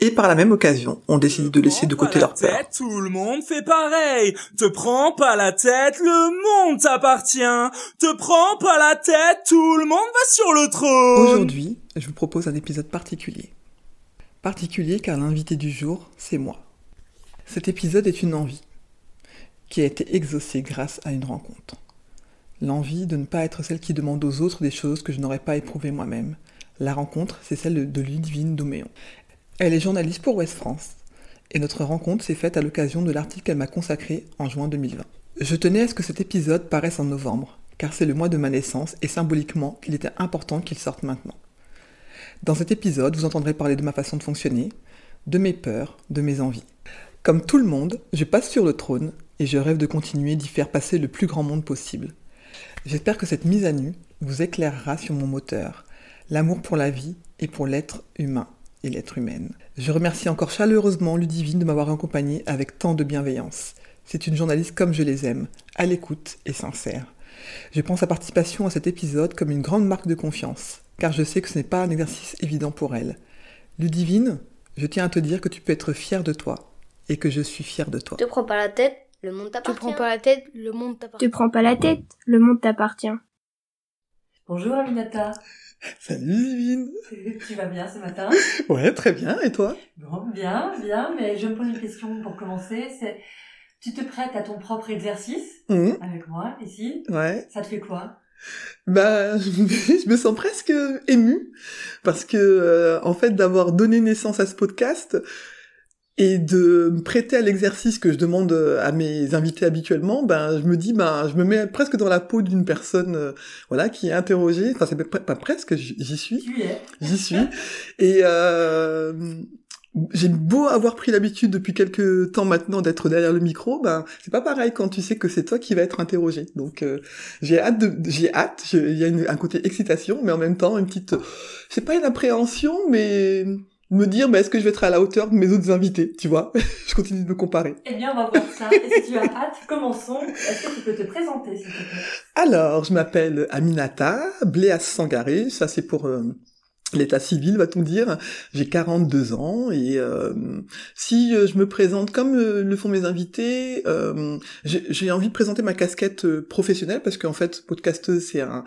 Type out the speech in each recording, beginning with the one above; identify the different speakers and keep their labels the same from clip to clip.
Speaker 1: Et par la même occasion, on décide de laisser de côté leur peur.
Speaker 2: Tout le monde fait pareil. Te prends pas la tête, le monde t'appartient. Te prends pas la tête, tout le monde va sur le trône.
Speaker 1: Aujourd'hui, je vous propose un épisode particulier. Particulier car l'invité du jour, c'est moi. Cet épisode est une envie qui a été exaucée grâce à une rencontre. L'envie de ne pas être celle qui demande aux autres des choses que je n'aurais pas éprouvées moi-même. La rencontre, c'est celle de Ludivine Doméon. Elle est journaliste pour Ouest France, et notre rencontre s'est faite à l'occasion de l'article qu'elle m'a consacré en juin 2020. Je tenais à ce que cet épisode paraisse en novembre, car c'est le mois de ma naissance et symboliquement il était important qu'il sorte maintenant. Dans cet épisode, vous entendrez parler de ma façon de fonctionner, de mes peurs, de mes envies. Comme tout le monde, je passe sur le trône et je rêve de continuer d'y faire passer le plus grand monde possible. J'espère que cette mise à nu vous éclairera sur mon moteur, l'amour pour la vie et pour l'être humain et l'être humaine. Je remercie encore chaleureusement Ludivine de m'avoir accompagné avec tant de bienveillance. C'est une journaliste comme je les aime, à l'écoute et sincère. Je pense sa participation à cet épisode comme une grande marque de confiance, car je sais que ce n'est pas un exercice évident pour elle. Ludivine, je tiens à te dire que tu peux être fière de toi, et que je suis fière de toi.
Speaker 3: Te prends pas la tête, le monde
Speaker 4: Te
Speaker 3: t'appartient.
Speaker 4: prends pas la tête, le monde t'appartient.
Speaker 5: Te prends pas la tête, le monde t'appartient.
Speaker 6: Bonjour Aminata,
Speaker 1: Salut Ludivine
Speaker 6: tu vas bien ce matin?
Speaker 1: Ouais, très bien, et toi?
Speaker 6: Bon, bien, bien, mais je me pose une question pour commencer, c'est tu te prêtes à ton propre exercice
Speaker 1: Hum,
Speaker 6: avec moi ici?
Speaker 1: Ouais.
Speaker 6: Ça te fait quoi?
Speaker 1: Bah, je me sens presque ému. Parce que euh, en fait d'avoir donné naissance à ce podcast et de me prêter à l'exercice que je demande à mes invités habituellement, ben je me dis ben je me mets presque dans la peau d'une personne euh, voilà qui est interrogée, enfin c'est pas pas presque, j'y suis, j'y suis et euh, j'ai beau avoir pris l'habitude depuis quelques temps maintenant d'être derrière le micro, ben c'est pas pareil quand tu sais que c'est toi qui va être interrogé. Donc euh, j'ai hâte de, j'ai hâte. Il y a une- un côté excitation, mais en même temps une petite, c'est pas une appréhension, mais me dire, bah, est-ce que je vais être à la hauteur de mes autres invités, tu vois? Je continue de me comparer.
Speaker 6: Eh bien, on va voir ça. Et si tu as hâte, commençons. Est-ce que tu peux te présenter, s'il te plaît?
Speaker 1: Alors, je m'appelle Aminata Bléas Sangaré, ça c'est pour euh, l'état civil, va-t-on dire. J'ai 42 ans et euh, si euh, je me présente comme le font mes invités, euh, j'ai envie de présenter ma casquette professionnelle parce qu'en fait, podcasteuse, c'est un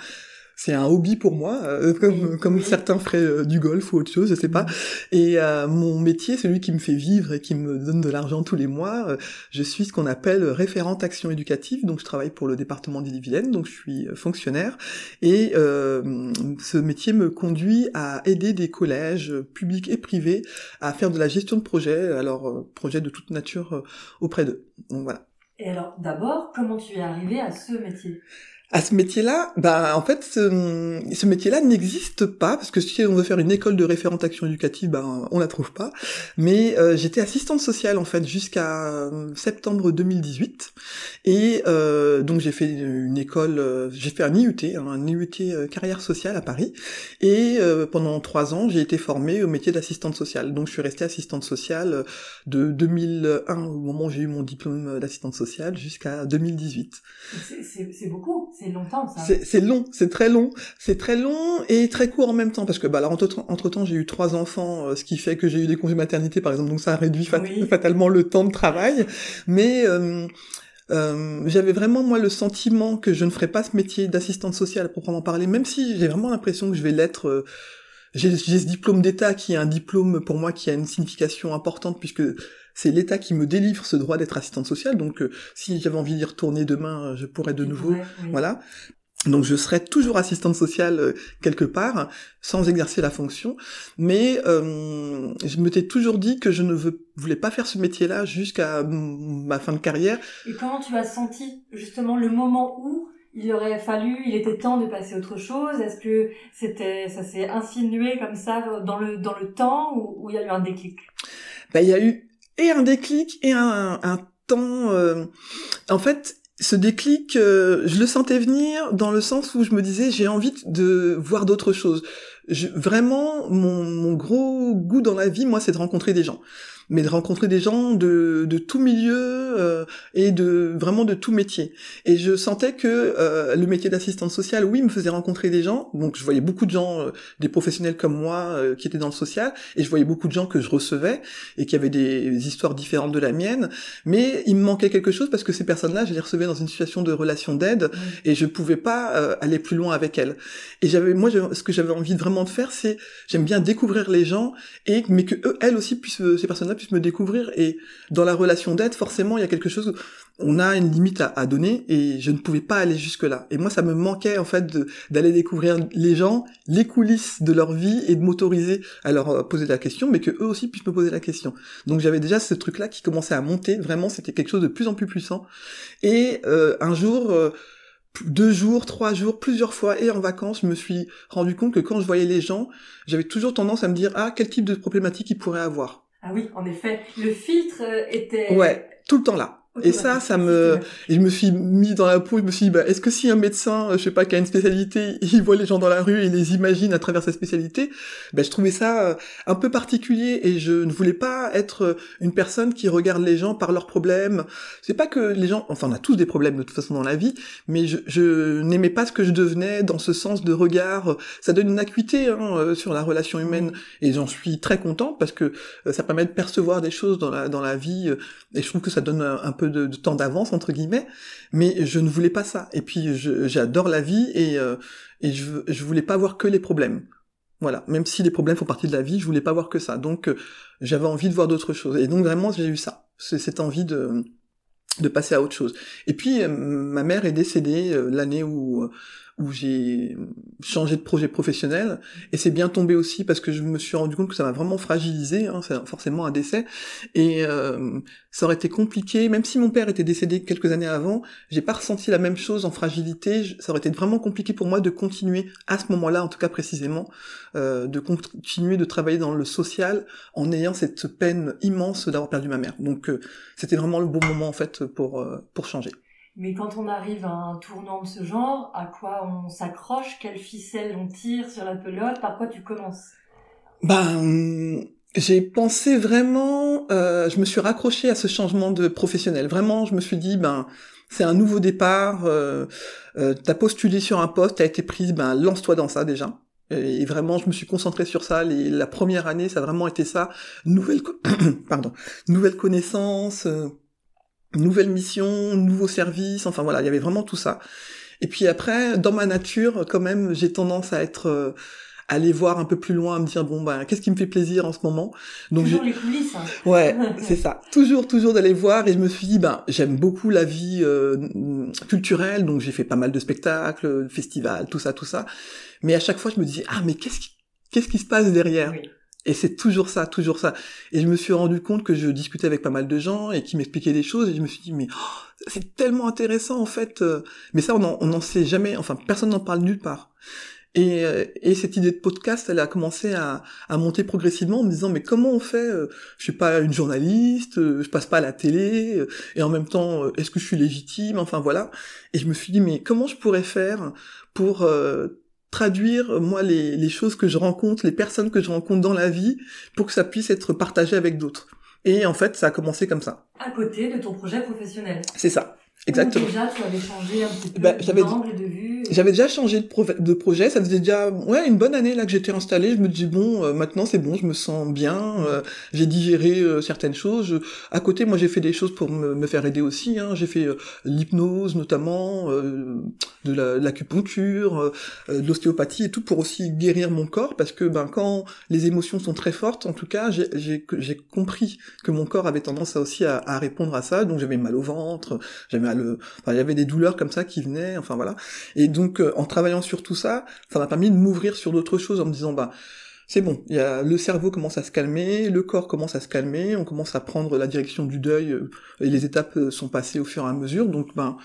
Speaker 1: c'est un hobby pour moi, euh, comme, comme certains feraient euh, du golf ou autre chose, je sais pas. Et euh, mon métier, celui qui me fait vivre et qui me donne de l'argent tous les mois, euh, je suis ce qu'on appelle référente action éducative, donc je travaille pour le département d'Ille-et-Vilaine, donc je suis euh, fonctionnaire, et euh, ce métier me conduit à aider des collèges publics et privés à faire de la gestion de projets, alors euh, projets de toute nature auprès d'eux. Donc voilà.
Speaker 6: Et alors, d'abord, comment tu es arrivé à ce métier?
Speaker 1: À ce métier-là, bah en fait, ce, ce métier-là n'existe pas parce que si on veut faire une école de référente action éducative, ben on la trouve pas. Mais euh, j'étais assistante sociale en fait jusqu'à euh, septembre 2018 et euh, donc j'ai fait une école, euh, j'ai fait un IUT, hein, un IUT euh, carrière sociale à Paris et pendant trois ans j'ai été formée au métier d'assistante sociale. Donc je suis restée assistante sociale de 2001 au moment où j'ai eu mon diplôme d'assistante sociale jusqu'à 2018.
Speaker 6: C'est- C'est c'est beaucoup, c'est longtemps ça.
Speaker 1: C'est long, c'est très long, c'est très long et très court en même temps parce que bah alors entre, temps j'ai eu trois enfants, euh, ce qui fait que j'ai eu des congés maternité par exemple, donc ça a réduit fat-
Speaker 6: Oui.
Speaker 1: fatalement le temps de travail. Mais euh, euh, j'avais vraiment moi le sentiment que je ne ferais pas ce métier d'assistante sociale à proprement parler, même si j'ai vraiment l'impression que je vais l'être. euh, j'ai ce diplôme d'État qui est un diplôme pour moi qui a une signification importante puisque c'est l'État qui me délivre ce droit d'être assistante sociale. Donc euh, si j'avais envie d'y retourner demain, euh, je pourrais de nouveau voilà. Donc je serai toujours assistante sociale euh, quelque part, sans exercer la fonction, mais euh, je m'étais toujours dit que je ne veux- voulais pas faire ce métier-là jusqu'à ma fin de carrière.
Speaker 6: Et comment tu as senti justement le moment où il aurait fallu, il était temps de passer à autre chose? Est-ce que c'était, ça s'est insinué comme ça dans le dans le temps ou ou il y a eu un déclic?
Speaker 1: Ben, il y a eu et un déclic et un, temps. euh, En fait, ce déclic, euh, je le sentais venir dans le sens où je me disais j'ai envie de voir d'autres choses. Vraiment, mon gros goût dans la vie, moi, c'est de rencontrer des gens mais de rencontrer des gens de, de tout milieu euh, et de vraiment de tout métier. Et je sentais que euh, le métier d'assistante sociale, oui, me faisait rencontrer des gens. Donc je voyais beaucoup de gens, euh, des professionnels comme moi, euh, qui étaient dans le social, et je voyais beaucoup de gens que je recevais et qui avaient des histoires différentes de la mienne. Mais il me manquait quelque chose parce que ces personnes-là, je les recevais dans une situation de relation d'aide et je pouvais pas euh, aller plus loin avec elles. Et j'avais, moi, je- ce que j'avais envie vraiment de faire, c'est j'aime bien découvrir les gens et mais que eux, elles aussi puissent, ces personnes-là puissent me découvrir. Et dans la relation d'aide, forcément, il y a quelque chose, on a une limite à, donner et je ne pouvais pas aller jusque là. Et moi, ça me manquait en fait d'aller découvrir les gens, les coulisses de leur vie et de m'autoriser à leur euh, poser la question, mais que eux aussi puissent me poser la question. Donc j'avais déjà ce truc-là qui commençait à monter. Vraiment, c'était quelque chose de plus en plus puissant. Et euh, un jour. euh, deux jours, trois jours, plusieurs fois, et en vacances, je me suis rendu compte que quand je voyais les gens, j'avais toujours tendance à me dire, ah, quel type de problématique ils pourraient avoir.
Speaker 6: Ah oui, en effet, le filtre euh, était.
Speaker 1: Ouais, tout le temps là. Et ça, ça me, et je me suis mis dans la peau, je me suis dit, bah, est-ce que si un médecin, euh, je sais pas, qui a une spécialité, il voit les gens dans la rue et les imagine à travers sa spécialité, bah, je trouvais ça euh, un peu particulier et je ne voulais pas être euh, une personne qui regarde les gens par leurs problèmes. C'est pas que les gens, enfin, on a tous des problèmes de toute façon dans la vie, mais je, je n'aimais pas ce que je devenais dans ce sens de regard. Ça donne une acuité hein, sur la relation humaine et j'en suis très contente parce que ça permet de percevoir des choses dans la, dans la vie et je trouve que ça donne un, un peu de, temps d'avance entre guillemets mais je ne voulais pas ça. Et puis j'adore la vie et, euh, je, voulais pas voir que les problèmes. Voilà. Même si les problèmes font partie de la vie je voulais pas voir que ça. Donc euh, j'avais envie de voir d'autres choses. Et donc vraiment j'ai eu ça. Cette envie de passer à autre chose. Et puis euh, ma mère est décédée l'année où où j'ai changé de projet professionnel et c'est bien tombé aussi parce que je me suis rendu compte que ça m'a vraiment fragilisé, hein, c'est forcément un décès et euh, ça aurait été compliqué, même si mon père était décédé quelques années avant, j'ai pas ressenti la même chose en fragilité, ça aurait été vraiment compliqué pour moi de continuer à ce moment-là, en tout cas précisément, euh, de continuer de travailler dans le social en ayant cette peine immense d'avoir perdu ma mère. Donc euh, c'était vraiment le bon moment en fait pour euh, pour changer.
Speaker 6: Mais quand on arrive à un tournant de ce genre, à quoi on s'accroche, quelle ficelle on tire sur la pelote, par quoi tu commences?
Speaker 1: Ben, j'ai pensé vraiment, euh, je me suis raccroché à ce changement de professionnel. Vraiment, je me suis dit, ben, c'est un nouveau départ. Euh, euh, t'as postulé sur un poste, t'as été prise, ben, lance-toi dans ça déjà. Et vraiment, je me suis concentré sur ça. La première année, ça a vraiment été ça. Nouvelle, pardon, nouvelle connaissance, euh, nouvelle mission, nouveau service. Enfin voilà, il y avait vraiment tout ça. Et puis après, dans ma nature, quand même, j'ai tendance à être euh, aller voir un peu plus loin, à me dire bon ben qu'est-ce qui me fait plaisir en ce moment? Donc
Speaker 6: Toujours les coulisses. hein.
Speaker 1: Ouais, c'est ça. Toujours, toujours d'aller voir. Et je me suis dit, ben, j'aime beaucoup la vie euh, culturelle, donc j'ai fait pas mal de spectacles, de festivals, tout ça, tout ça. Mais à chaque fois, je me disais, ah, mais qu'est-ce qui, qu'est-ce qui se passe derrière?
Speaker 6: Oui.
Speaker 1: Et c'est toujours ça, toujours ça. Et je me suis rendu compte que je discutais avec pas mal de gens et qui m'expliquaient des choses. Et je me suis dit, mais oh, c'est tellement intéressant en fait. euh. Mais ça, on n'en sait jamais. Enfin, personne n'en parle nulle part. Et, euh, et cette idée de podcast, elle a commencé à, monter progressivement en me disant mais comment on fait euh, Je suis pas une journaliste, je passe pas à la télé, et en même temps est-ce que je suis légitime Enfin voilà. Et je me suis dit mais comment je pourrais faire pour traduire euh, moi les, les choses que je rencontre, les personnes que je rencontre dans la vie, pour que ça puisse être partagé avec d'autres. Et en fait ça a commencé comme ça.
Speaker 6: À côté de ton projet professionnel.
Speaker 1: C'est ça. Exactement.
Speaker 6: Donc déjà, tu avais changé un petit peu
Speaker 1: Bah,
Speaker 6: d'angle de vue.
Speaker 1: J'avais déjà changé de, de projet, ça faisait déjà ouais une bonne année là que j'étais installé. Je me dis bon, euh, maintenant c'est bon, je me sens bien, euh, j'ai digéré euh, certaines choses. Je- à côté, moi j'ai fait des choses pour me, me faire aider aussi. Hein. J'ai fait euh, l'hypnose notamment, euh, de la- de l'acupuncture, euh, euh, de l'ostéopathie et tout pour aussi guérir mon corps parce que ben quand les émotions sont très fortes, en tout cas j'ai j'ai j'ai compris que mon corps avait tendance à aussi à, à répondre à ça. Donc j'avais mal au ventre, j'avais il y avait des douleurs comme ça qui venaient, enfin voilà. Et donc, euh, en travaillant sur tout ça, ça m'a permis de m'ouvrir sur d'autres choses en me disant, bah, c'est bon, y a, le cerveau commence à se calmer, le corps commence à se calmer, on commence à prendre la direction du deuil, euh, et les étapes euh, sont passées au fur et à mesure, donc, ben,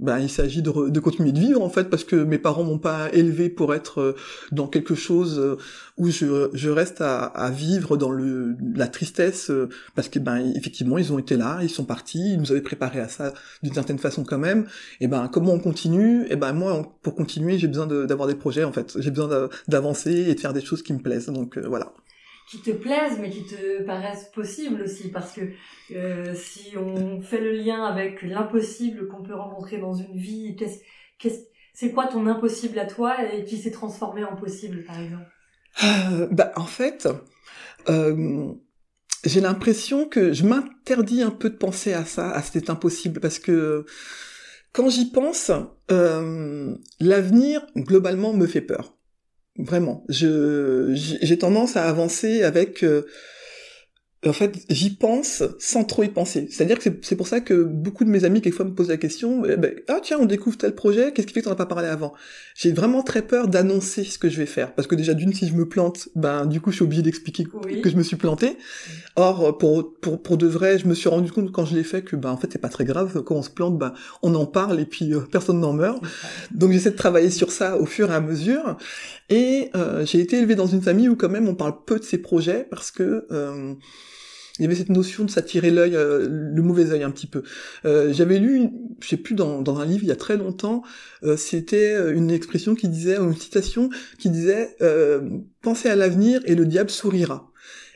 Speaker 1: ben, il s'agit de, de continuer de vivre en fait parce que mes parents m'ont pas élevé pour être euh, dans quelque chose euh, où je, je reste à, à vivre dans le la tristesse euh, parce que ben effectivement ils ont été là ils sont partis ils nous avaient préparé à ça d'une certaine façon quand même. Et ben comment on continue? Et ben moi pour continuer j'ai besoin d'avoir des projets en fait. J'ai besoin d'a- d'avancer et de faire des choses qui me plaisent. Donc euh, voilà
Speaker 6: qui te plaisent, mais qui te paraissent possibles aussi, parce que euh, si on fait le lien avec l'impossible qu'on peut rencontrer dans une vie, qu'est-ce, qu'est-ce, c'est quoi ton impossible à toi et qui s'est transformé en possible, par exemple?
Speaker 1: Euh, bah, en fait, euh, j'ai l'impression que je m'interdis un peu de penser à ça, à cet impossible, parce que quand j'y pense, euh, l'avenir globalement me fait peur. Vraiment, je j'ai tendance à avancer avec euh, en fait, j'y pense sans trop y penser. C'est-à-dire que c'est- pour ça que beaucoup de mes amis, quelquefois, me posent la question, eh ben, ah tiens, on découvre tel projet, qu'est-ce qui fait que t'en as pas parlé avant? J'ai vraiment très peur d'annoncer ce que je vais faire. Parce que déjà, d'une, si je me plante, ben du coup, je suis obligé d'expliquer
Speaker 6: Oui.
Speaker 1: que je me suis planté. Or, pour, pour, pour de vrai, je me suis rendu compte quand je l'ai fait que, ben en fait, c'est pas très grave. Quand on se plante, ben on en parle et puis euh, personne n'en meurt. Donc j'essaie de travailler sur ça au fur et à mesure. Et euh, j'ai été élevé dans une famille où quand même on parle peu de ces projets parce que euh, il y avait cette notion de s'attirer l'œil, euh, le mauvais œil un petit peu. Euh, J'avais lu, je sais plus dans, dans un livre il y a très longtemps, euh, c'était une expression qui disait, une citation qui disait pensez à l'avenir et le diable sourira.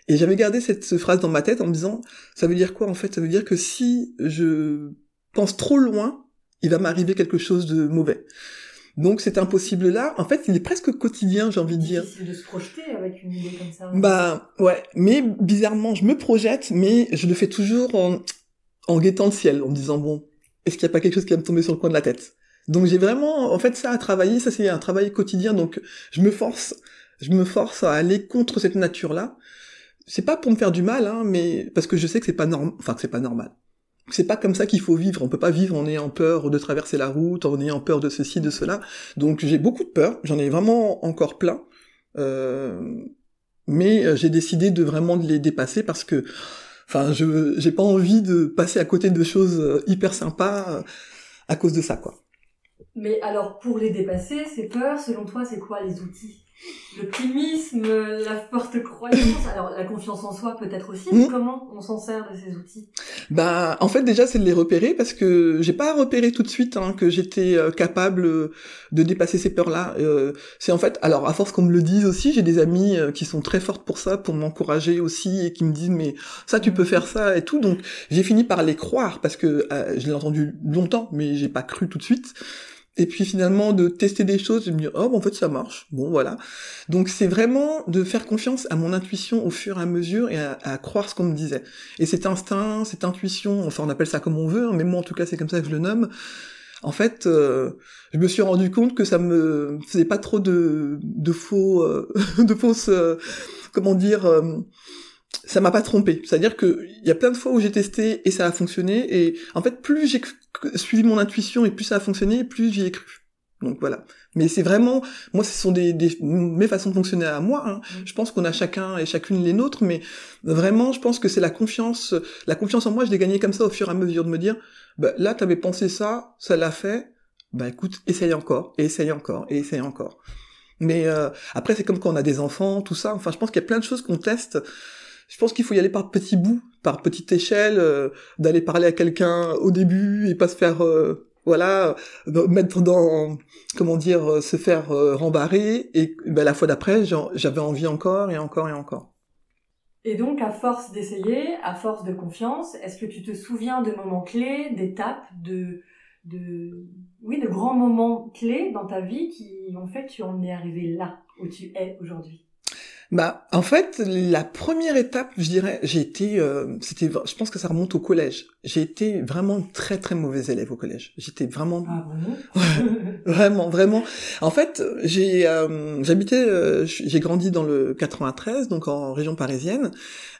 Speaker 1: Et j'avais gardé cette phrase dans ma tête en me disant ça veut dire quoi en fait? Ça veut dire que si je pense trop loin, il va m'arriver quelque chose de mauvais. Donc cet impossible là, en fait, il est presque quotidien, j'ai envie de dire.
Speaker 6: difficile de se projeter avec une idée comme ça.
Speaker 1: Bah ouais, mais bizarrement, je me projette, mais je le fais toujours en, en guettant le ciel, en me disant bon, est-ce qu'il n'y a pas quelque chose qui va me tomber sur le coin de la tête? Donc j'ai vraiment, en fait, ça à travailler, ça c'est un travail quotidien, donc je me force, je me force à aller contre cette nature-là. C'est pas pour me faire du mal, hein, mais parce que je sais que c'est pas normal, enfin que c'est pas normal. C'est pas comme ça qu'il faut vivre. On peut pas vivre en ayant peur de traverser la route, en ayant peur de ceci, de cela. Donc j'ai beaucoup de peur. J'en ai vraiment encore plein. Euh, mais euh, j'ai décidé de vraiment les dépasser parce que, enfin, je j'ai pas envie de passer à côté de choses euh, hyper sympas à cause de ça, quoi.
Speaker 6: Mais alors, pour les dépasser, ces peurs, selon toi, c'est quoi les outils? L'optimisme, la forte croyance, alors la confiance en soi peut-être aussi,
Speaker 1: Mm.
Speaker 6: comment on s'en sert de ces outils?
Speaker 1: Bah, en fait, déjà, c'est de les repérer parce que j'ai pas repéré tout de suite hein, que j'étais euh, capable euh, de dépasser ces peurs-là. Euh, c'est en fait, alors à force qu'on me le dise aussi, j'ai des amis euh, qui sont très fortes pour ça, pour m'encourager aussi et qui me disent mais ça tu peux faire ça et tout. Donc j'ai fini par les croire parce que euh, je l'ai entendu longtemps, mais j'ai pas cru tout de suite. Et puis finalement de tester des choses, de me dire oh en fait ça marche. Bon voilà. Donc c'est vraiment de faire confiance à mon intuition au fur et à mesure et à, croire ce qu'on me disait. Et cet instinct, cette intuition, enfin on appelle ça comme on veut, hein, mais moi en tout cas c'est comme ça que je le nomme. En fait, euh, je me suis rendu compte que ça me faisait pas trop de, de faux, euh, de fausses, euh, comment dire, ça m'a pas trompé. C'est-à-dire que il y a plein de fois où j'ai testé et ça a fonctionné. Et en fait, plus suivi mon intuition et plus ça a fonctionné, plus j'y ai cru. Donc voilà. Mais c'est vraiment, moi, ce sont des, des mes façons de fonctionner à moi. Hein. Je pense qu'on a chacun et chacune les nôtres, mais vraiment, je pense que c'est la confiance, la confiance en moi. Je l'ai gagnée comme ça au fur et à mesure de me dire, bah, là, t'avais pensé ça, ça l'a fait. Bah écoute, essaye encore, et essaye encore, et essaye encore. Mais euh, après, c'est comme quand on a des enfants, tout ça. Enfin, je pense qu'il y a plein de choses qu'on teste. Je pense qu'il faut y aller par petits bouts, par petite échelle, euh, d'aller parler à quelqu'un au début et pas se faire, euh, voilà, mettre dans, comment dire, euh, se faire rembarrer. Et ben, la fois d'après, j'avais envie encore et encore et encore.
Speaker 6: Et donc, à force d'essayer, à force de confiance, est-ce que tu te souviens de moments clés, d'étapes, de, de, oui, de grands moments clés dans ta vie qui ont fait que tu en es arrivé là où tu es aujourd'hui?
Speaker 1: Bah, en fait, la première étape, je dirais, j'ai été, euh, c'était, je pense que ça remonte au collège. J'ai été vraiment très très mauvaise élève au collège. J'étais vraiment,
Speaker 6: Ah
Speaker 1: vraiment, vraiment. En fait, j'ai, euh, j'habitais, euh, j'ai grandi dans le 93, donc en région parisienne,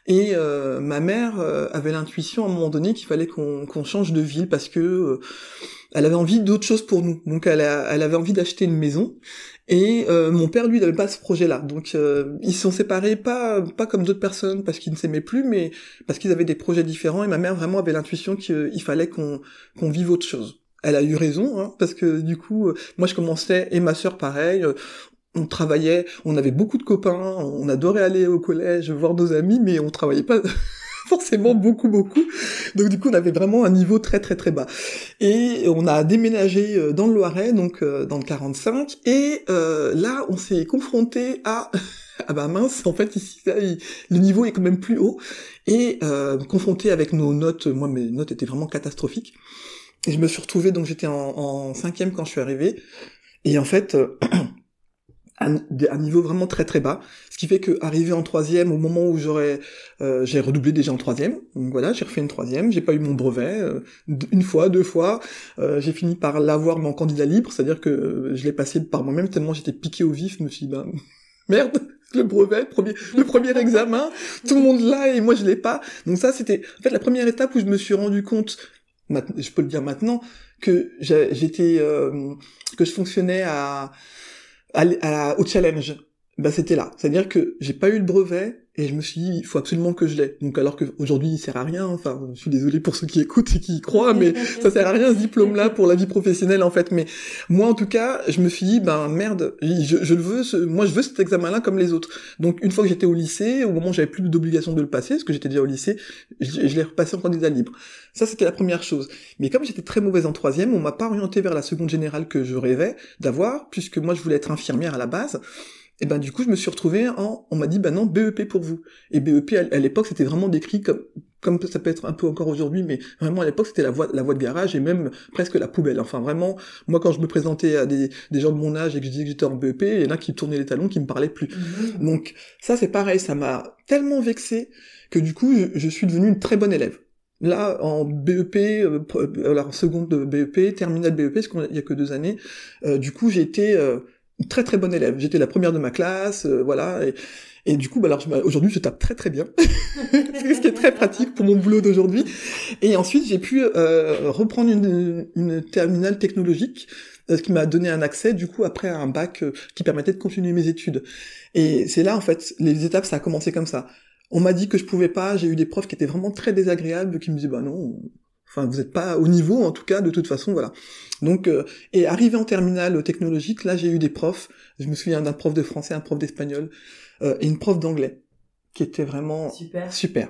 Speaker 1: et euh, ma mère euh, avait l'intuition à un moment donné qu'il fallait qu'on qu'on change de ville parce que euh, elle avait envie d'autre chose pour nous. Donc elle, a- elle avait envie d'acheter une maison. Et euh, mon père, lui, n'avait pas ce projet-là. Donc euh, ils se sont séparés, pas pas comme d'autres personnes parce qu'ils ne s'aimaient plus, mais parce qu'ils avaient des projets différents. Et ma mère vraiment avait l'intuition qu'il fallait qu'on qu'on vive autre chose. elle a eu raison, hein, parce que du coup, euh, moi je commençais, et ma sœur pareil, euh, on travaillait, on avait beaucoup de copains, on adorait aller au collège, voir nos amis, mais on travaillait pas forcément beaucoup, beaucoup. Donc du coup, on avait vraiment un niveau très, très, très bas. Et on a déménagé euh, dans le Loiret, donc euh, dans le 45, et euh, là, on s'est confronté à... ah bah mince, en fait, ici, là, le niveau est quand même plus haut. Et confronté avec nos notes, moi, mes notes étaient vraiment catastrophiques. Et je me suis retrouvé, donc j'étais en, cinquième quand je suis arrivé. Et en fait, un, un niveau vraiment très très bas. Ce qui fait que arrivé en troisième, au moment où j'aurais, euh, j'ai redoublé déjà en troisième. Donc voilà, j'ai refait une troisième. J'ai pas eu mon brevet euh, une fois, deux fois. Euh, j'ai fini par l'avoir mais en candidat libre, c'est-à-dire que euh, je l'ai passé par moi-même tellement j'étais piqué au vif. Je me suis dit, ben merde, le brevet, le premier, le premier examen, tout le monde l'a et moi je l'ai pas. Donc ça c'était en fait la première étape où je me suis rendu compte, je peux le dire maintenant, que j'étais, euh, que je fonctionnais à à à- au challenge, bah c'était là. C'est-à-dire que j'ai pas eu le brevet et je me suis dit il faut absolument que je l'ai. Donc alors qu'aujourd'hui il sert à rien. Enfin, je suis désolé pour ceux qui écoutent et qui y croient, mais ça sert à rien ce diplôme-là pour la vie professionnelle en fait. Mais moi en tout cas, je me suis dit ben merde, je, je le veux. Ce, moi je veux cet examen-là comme les autres. Donc une fois que j'étais au lycée, au moment où j'avais plus d'obligation de le passer, parce que j'étais déjà au lycée, je, je l'ai repassé en candidat libre. Ça c'était la première chose. Mais comme j'étais très mauvaise en troisième, on m'a pas orienté vers la seconde générale que je rêvais d'avoir, puisque moi je voulais être infirmière à la base. Et ben du coup je me suis retrouvé en, on m'a dit ben non BEP pour vous. Et BEP à, à l'époque c'était vraiment décrit comme comme ça peut être un peu encore aujourd'hui, mais vraiment à l'époque c'était la voie la voie de garage et même presque la poubelle. Enfin vraiment, moi quand je me présentais à des, des gens de mon âge et que je disais que j'étais en BEP, il y en a qui tournaient les talons, qui me parlaient plus.
Speaker 6: Mhm.
Speaker 1: Donc ça c'est pareil, ça m'a tellement vexé que du coup je, je suis devenu une très bonne élève. Là, en BEP, euh, euh, alors seconde de BEP, terminale BEP, parce qu'il y a que deux années, euh, du coup j'ai été euh, très très bonne élève. J'étais la première de ma classe, euh, voilà. Et, du coup, bah, alors aujourd'hui je tape très très bien, ce qui est très pratique pour mon boulot d'aujourd'hui. Et ensuite j'ai pu euh, reprendre une, une terminale technologique euh, ce qui m'a donné un accès du coup après à un bac qui permettait de continuer mes études. Et c'est là en fait, les étapes ça a commencé comme ça. On m'a dit que je pouvais pas, j'ai eu des profs qui étaient vraiment très désagréables, qui me disaient bah non, enfin vous êtes pas au niveau en tout cas de toute façon voilà. Donc euh, et arrivé en terminale technologique, là j'ai eu des profs, je me souviens d'un prof de français, un prof d'espagnol euh, et une prof d'anglais qui était vraiment
Speaker 6: Super.
Speaker 1: super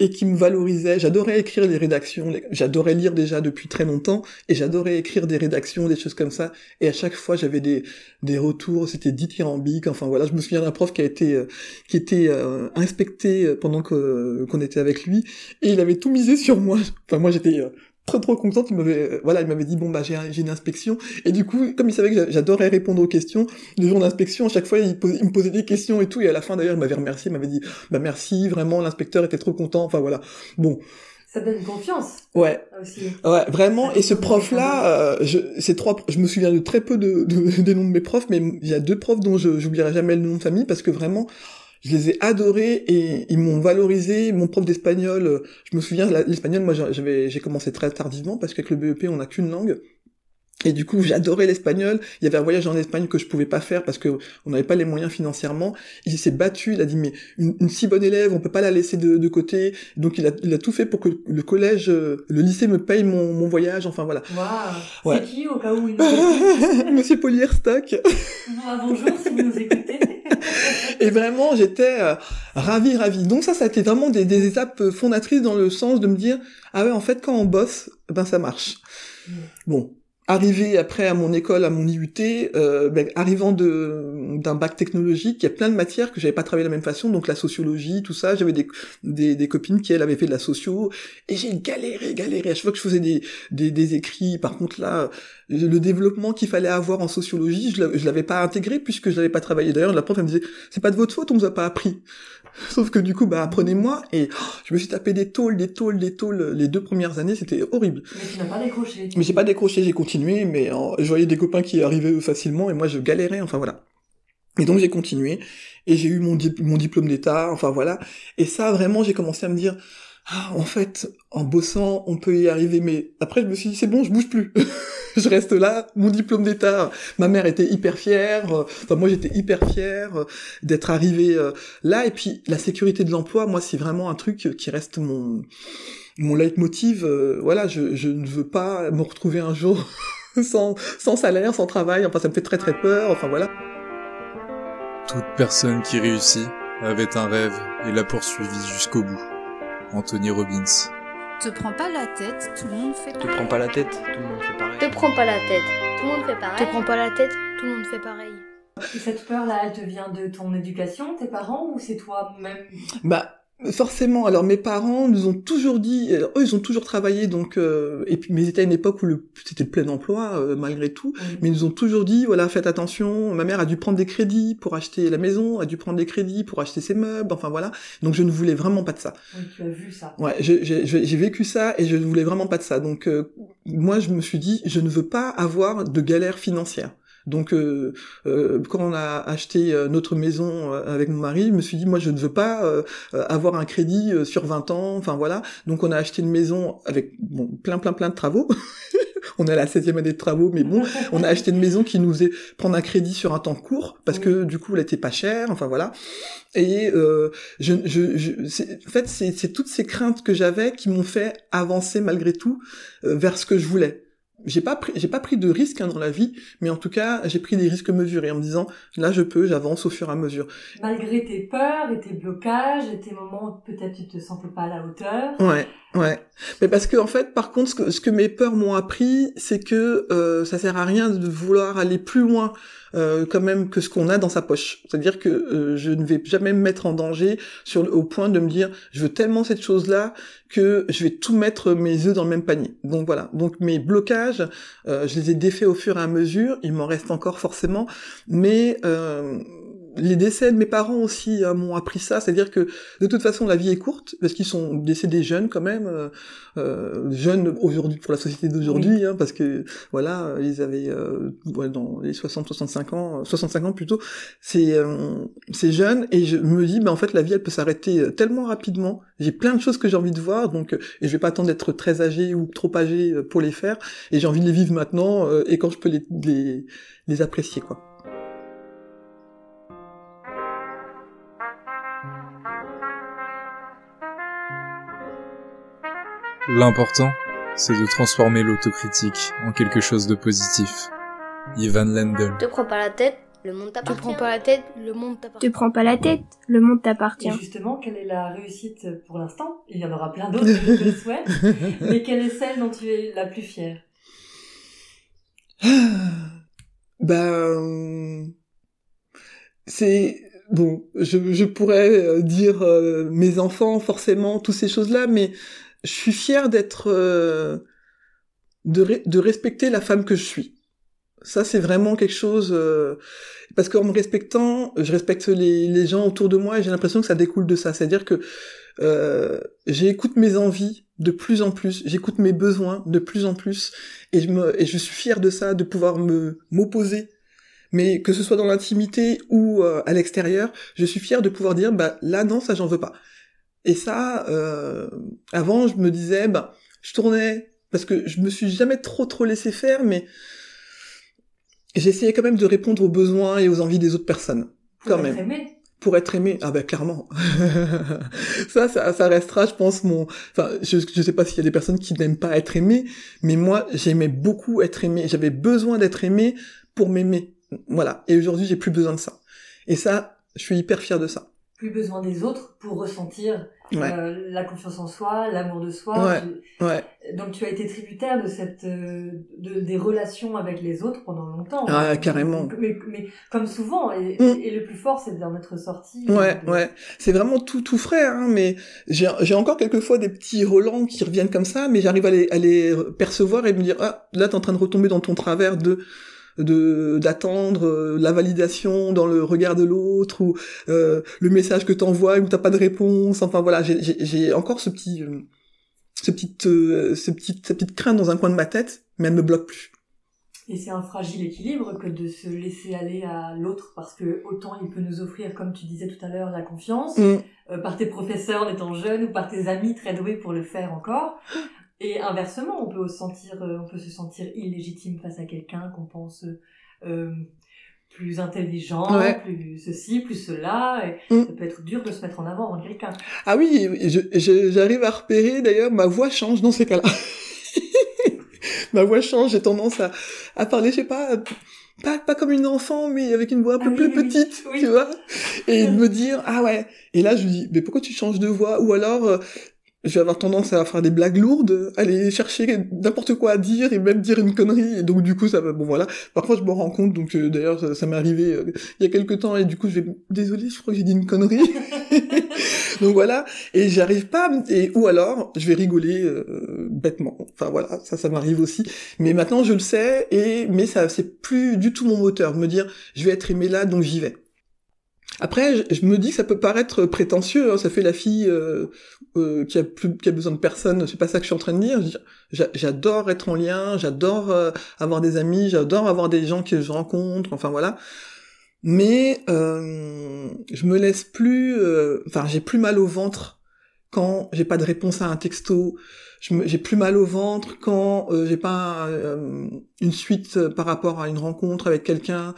Speaker 1: et qui me valorisait. J'adorais écrire des rédactions, j'adorais lire déjà depuis très longtemps, et j'adorais écrire des rédactions, des choses comme ça. Et à chaque fois, j'avais des des retours, c'était dithyrambique. Enfin voilà, je me souviens d'un prof qui a été euh, qui était euh, inspecté euh, pendant qu'on était avec lui, et il avait tout misé sur moi. Enfin moi, j'étais trop trop contente. Il m'avait euh, voilà, il m'avait dit bon bah j'ai un- j'ai une inspection, et du coup, comme il savait que j'a- j'adorais répondre aux questions, le jour d'inspection, à chaque fois, il, posait- il me posait des questions et tout, et à la fin d'ailleurs, il m'avait remercié, il m'avait dit bah merci, vraiment, l'inspecteur était trop content. Enfin voilà. Bon,
Speaker 6: Ça donne confiance
Speaker 1: ouais,
Speaker 6: aussi.
Speaker 1: ouais, vraiment. Et ce prof-là, euh, je, ces trois, je me souviens de très peu de, de- des noms de mes profs, mais il y a deux profs dont je j'oublierai jamais le nom de famille parce que vraiment, je les ai adorés et ils m'ont valorisé. Mon prof d'espagnol, euh, je me souviens, l'espagnol, moi, j'avais, j'ai commencé très tardivement parce qu'avec le BEP, on n'a qu'une langue. Et du coup, j'adorais l'espagnol. Il y avait un voyage en Espagne que je pouvais pas faire parce que on n'avait pas les moyens financièrement. Il s'est battu. Il a dit mais une, une si bonne élève, on peut pas la laisser de, de côté. Donc il a, il a tout fait pour que le collège, euh, le lycée me paye mon, mon voyage. Enfin voilà.
Speaker 6: Waouh.
Speaker 1: Ouais.
Speaker 6: C'est qui au cas où il
Speaker 1: Monsieur Polierstock.
Speaker 6: Ah, Bonjour si vous nous écoutez.
Speaker 1: Et vraiment, j'étais euh, ravi, ravi. Donc ça, ça a été vraiment des, des étapes euh, fondatrices dans le sens de me dire, ah ouais, en fait, quand on bosse, ben ça marche.
Speaker 6: Mm.
Speaker 1: Bon, arrivé après à mon école, à mon IUT, euh, ben, arrivant de d'un bac technologique, il y a plein de matières que j'avais pas travaillé de la même façon, donc la sociologie, tout ça. J'avais des, des copines qui elles avaient fait de la socio, et j'ai galéré, galéré. À chaque fois que je faisais des des, écrits, par contre là, le développement qu'il fallait avoir en sociologie, je l'avais pas intégré puisque je l'avais pas travaillé. D'ailleurs, la prof elle me disait c'est pas de votre faute, on vous a pas appris. Sauf que du coup, bah apprenez-moi et oh, je me suis tapé des tôles, des tôles, des tôles. Les deux premières années, c'était horrible.
Speaker 6: Mais tu n'as pas décroché.
Speaker 1: Mais j'ai pas décroché, j'ai continué, mais euh, je voyais des copains qui arrivaient facilement et moi je galérais. Enfin voilà. Et donc j'ai continué et j'ai eu mon diplôme d'état. Enfin voilà. Et ça vraiment, j'ai commencé à me dire ah, en fait, en bossant, on peut y arriver. Mais après, je me suis dit c'est bon, je bouge plus. je reste là, mon diplôme d'état. Ma mère était hyper fière. euh, Enfin, moi, j'étais hyper fière euh, d'être arrivé euh, là. Et puis, la sécurité de l'emploi, moi, c'est vraiment un truc qui reste mon mon leitmotiv, voilà, je, je ne veux pas me retrouver un jour sans, sans salaire, sans travail. Enfin, ça me fait très très peur. Enfin voilà.
Speaker 7: Toute personne qui réussit avait un rêve et l'a poursuivi jusqu'au bout. Anthony Robbins.
Speaker 8: Te prends pas la tête, tout le monde fait
Speaker 9: Te prends pas la tête, tout le monde fait pareil.
Speaker 3: Te prends pas la tête. Tout le monde fait pareil. Te prends pas la tête. Tout le monde fait pareil.
Speaker 6: Et cette peur-là, elle te vient de ton éducation, tes parents, ou c'est toi-même?
Speaker 1: Bah forcément. Alors mes parents nous ont toujours dit, eux ils ont toujours travaillé donc euh, et puis mais ils étaient à une époque où le c'était le plein emploi euh, malgré tout. Mais ils nous ont toujours dit voilà faites attention. Ma mère a dû prendre des crédits pour acheter la maison, a dû prendre des crédits pour acheter ses meubles. Enfin voilà. Donc je ne voulais vraiment pas de ça.
Speaker 6: Oui, tu as vu ça.
Speaker 1: Ouais, j'ai j'ai- j'ai j'ai vécu ça et je ne voulais vraiment pas de ça. Donc euh, moi, je me suis dit, je ne veux pas avoir de galère financière. Donc euh, euh, quand on a acheté euh, notre maison avec mon mari, je me suis dit, moi, je ne veux pas avoir un crédit sur 20 ans. Enfin voilà. Donc on a acheté une maison avec bon, plein, plein, plein de travaux. on est à la 16e année de travaux, mais bon, on a acheté une maison qui nous faisait prendre un crédit sur un temps court parce que du coup, elle était pas chère. Enfin voilà. Et je, je, en fait, c'est toutes ces craintes que j'avais qui m'ont fait avancer malgré tout vers ce que je voulais. J'ai pas pris, j'ai pas pris de risques hein, dans la vie, mais en tout cas, j'ai pris des risques mesurés en me disant là, je peux, j'avance au fur et à mesure.
Speaker 6: Malgré tes peurs et tes blocages et tes moments où peut-être tu te sentais pas à la hauteur.
Speaker 1: Ouais, ouais. Mais parce que en fait, par contre, ce que, ce que mes peurs m'ont appris, c'est que euh, ça sert à rien de vouloir aller plus loin euh, quand même que ce qu'on a dans sa poche. C'est-à-dire que euh, je ne vais jamais me mettre en danger sur le- au point de me dire je veux tellement cette chose-là que je vais tout mettre mes œufs dans le même panier. Donc voilà. Donc mes blocages, euh, je les ai défaits au fur et à mesure. Il m'en reste encore forcément, mais euh, les décès de mes parents aussi euh, m'ont appris ça, c'est-à-dire que de toute façon la vie est courte parce qu'ils sont décédés jeunes quand même, euh, euh, jeunes aujourd'hui pour la société d'aujourd'hui, hein, parce que voilà ils avaient euh, dans les 60-65 ans, euh, 65 ans plutôt, c'est euh, c'est jeune et je me dis ben en fait la vie elle peut s'arrêter tellement rapidement. J'ai plein de choses que j'ai envie de voir donc et je vais pas attendre d'être très âgé ou trop âgé pour les faire et j'ai envie de les vivre maintenant euh, et quand je peux les les, les apprécier quoi.
Speaker 7: L'important, c'est de transformer l'autocritique en quelque chose de positif. Ivan Lendl.
Speaker 3: Te prends pas la tête. Le monde t'appartient. Te prends pas la tête. Le monde t'appartient.
Speaker 5: Te prends pas la tête, le monde t'appartient.
Speaker 6: Et justement, quelle est la réussite pour l'instant? Il y en aura plein d'autres, je te le souhaite. Mais quelle est celle dont tu es la plus fière?
Speaker 1: Ben, c'est bon. Je, je pourrais euh, dire euh, mes enfants forcément, toutes ces choses-là, mais je suis fière d'être, euh, de, re- de respecter la femme que je suis. Ça, c'est vraiment quelque chose euh, parce qu'en me respectant, je respecte les, gens autour de moi et j'ai l'impression que ça découle de ça. C'est-à-dire que euh, j'écoute mes envies de plus en plus, j'écoute mes besoins de plus en plus et je suis fier de ça, de pouvoir me m'opposer. Mais que ce soit dans l'intimité ou à l'extérieur, je suis fier de pouvoir dire bah là non ça j'en veux pas. Et ça, euh, avant je me disais bah je tournais parce que je me suis jamais trop trop laissé faire, mais j'essayais quand même de répondre aux besoins et aux envies des autres personnes.
Speaker 6: Pour
Speaker 1: Quand
Speaker 6: être
Speaker 1: même.
Speaker 6: aimé.
Speaker 1: Pour être aimé. Ah ben clairement. Ça, ça ça restera je pense mon enfin je je sais pas s'il y a des personnes qui n'aiment pas être aimées mais moi j'aimais beaucoup être aimé. J'avais besoin d'être aimé pour m'aimer. Voilà. Et aujourd'hui j'ai plus besoin de ça. Et ça je suis hyper fier de ça.
Speaker 6: Plus besoin des autres pour ressentir
Speaker 1: ouais
Speaker 6: euh, la confiance en soi, l'amour de soi.
Speaker 1: Ouais.
Speaker 6: Tu-
Speaker 1: ouais
Speaker 6: Donc tu as été tributaire de cette euh, de, des relations avec les autres pendant longtemps.
Speaker 1: Ah, carrément.
Speaker 6: Mais, mais comme souvent, et,
Speaker 1: Mm.
Speaker 6: et le plus fort, c'est d'en être sorti.
Speaker 1: Ouais,
Speaker 6: de-
Speaker 1: ouais. C'est vraiment tout, tout frais, hein, mais j'ai, j'ai encore quelquefois des petits relents qui reviennent comme ça, mais j'arrive à les, à les percevoir et me dire, ah, là, t'es en train de retomber dans ton travers de, de, d'attendre euh, la validation dans le regard de l'autre ou euh, le message que t'envoies où t'as pas de réponse. Enfin voilà, j'ai, encore ce petit, euh, ce petit, euh, ce petit, cette petite crainte dans un coin de ma tête, mais elle me bloque plus.
Speaker 6: Et c'est un fragile équilibre que de se laisser aller à l'autre parce que autant il peut nous offrir, comme tu disais tout à l'heure, la confiance,
Speaker 1: Mm.
Speaker 6: euh, par tes professeurs en étant jeune ou par tes amis très doués pour le faire encore. Et inversement, on peut se sentir, euh, on peut se sentir illégitime face à quelqu'un qu'on pense euh, plus intelligent, plus ceci, plus cela. Et mm. Ça peut être dur de se mettre en avant en quelqu'un.
Speaker 1: Ah oui, j'arrive à repérer d'ailleurs ma voix change dans ces cas-là. ma voix change, j'ai tendance à, à parler, je sais pas, pas, pas comme une enfant, mais avec une voix un peu ah plus petite, tu vois. Et de me dire, ah ouais. Et là, je lui dis, mais pourquoi tu changes de voix? Ou alors, euh, je vais avoir tendance à faire des blagues lourdes, aller chercher n'importe quoi à dire et même dire une connerie. Et donc du coup, ça va. Bon voilà. Parfois, je me rends compte. Donc euh, d'ailleurs, ça, m'est arrivé euh, il y a quelques temps et du coup, je vais désolé, je crois que j'ai dit une connerie. donc voilà. Et j'arrive pas. Et ou alors, je vais rigoler euh, bêtement. Enfin voilà, ça, ça m'arrive aussi. Mais maintenant, je le sais. Et mais ça, c'est plus du tout mon moteur. Me dire, je vais être aimé là, donc j'y vais. Après, je, me dis que ça peut paraître prétentieux, hein, ça fait la fille euh, euh, qui a plus qui a besoin de personne. C'est pas ça que je suis en train de dire. J'adore être en lien, j'adore euh, avoir des amis, j'adore avoir des gens que je rencontre. Enfin voilà. Mais je me laisse plus. Enfin, j'ai plus mal au ventre quand j'ai pas de réponse à un texto. J'ai plus mal au ventre quand j'ai pas une suite par rapport à une rencontre avec quelqu'un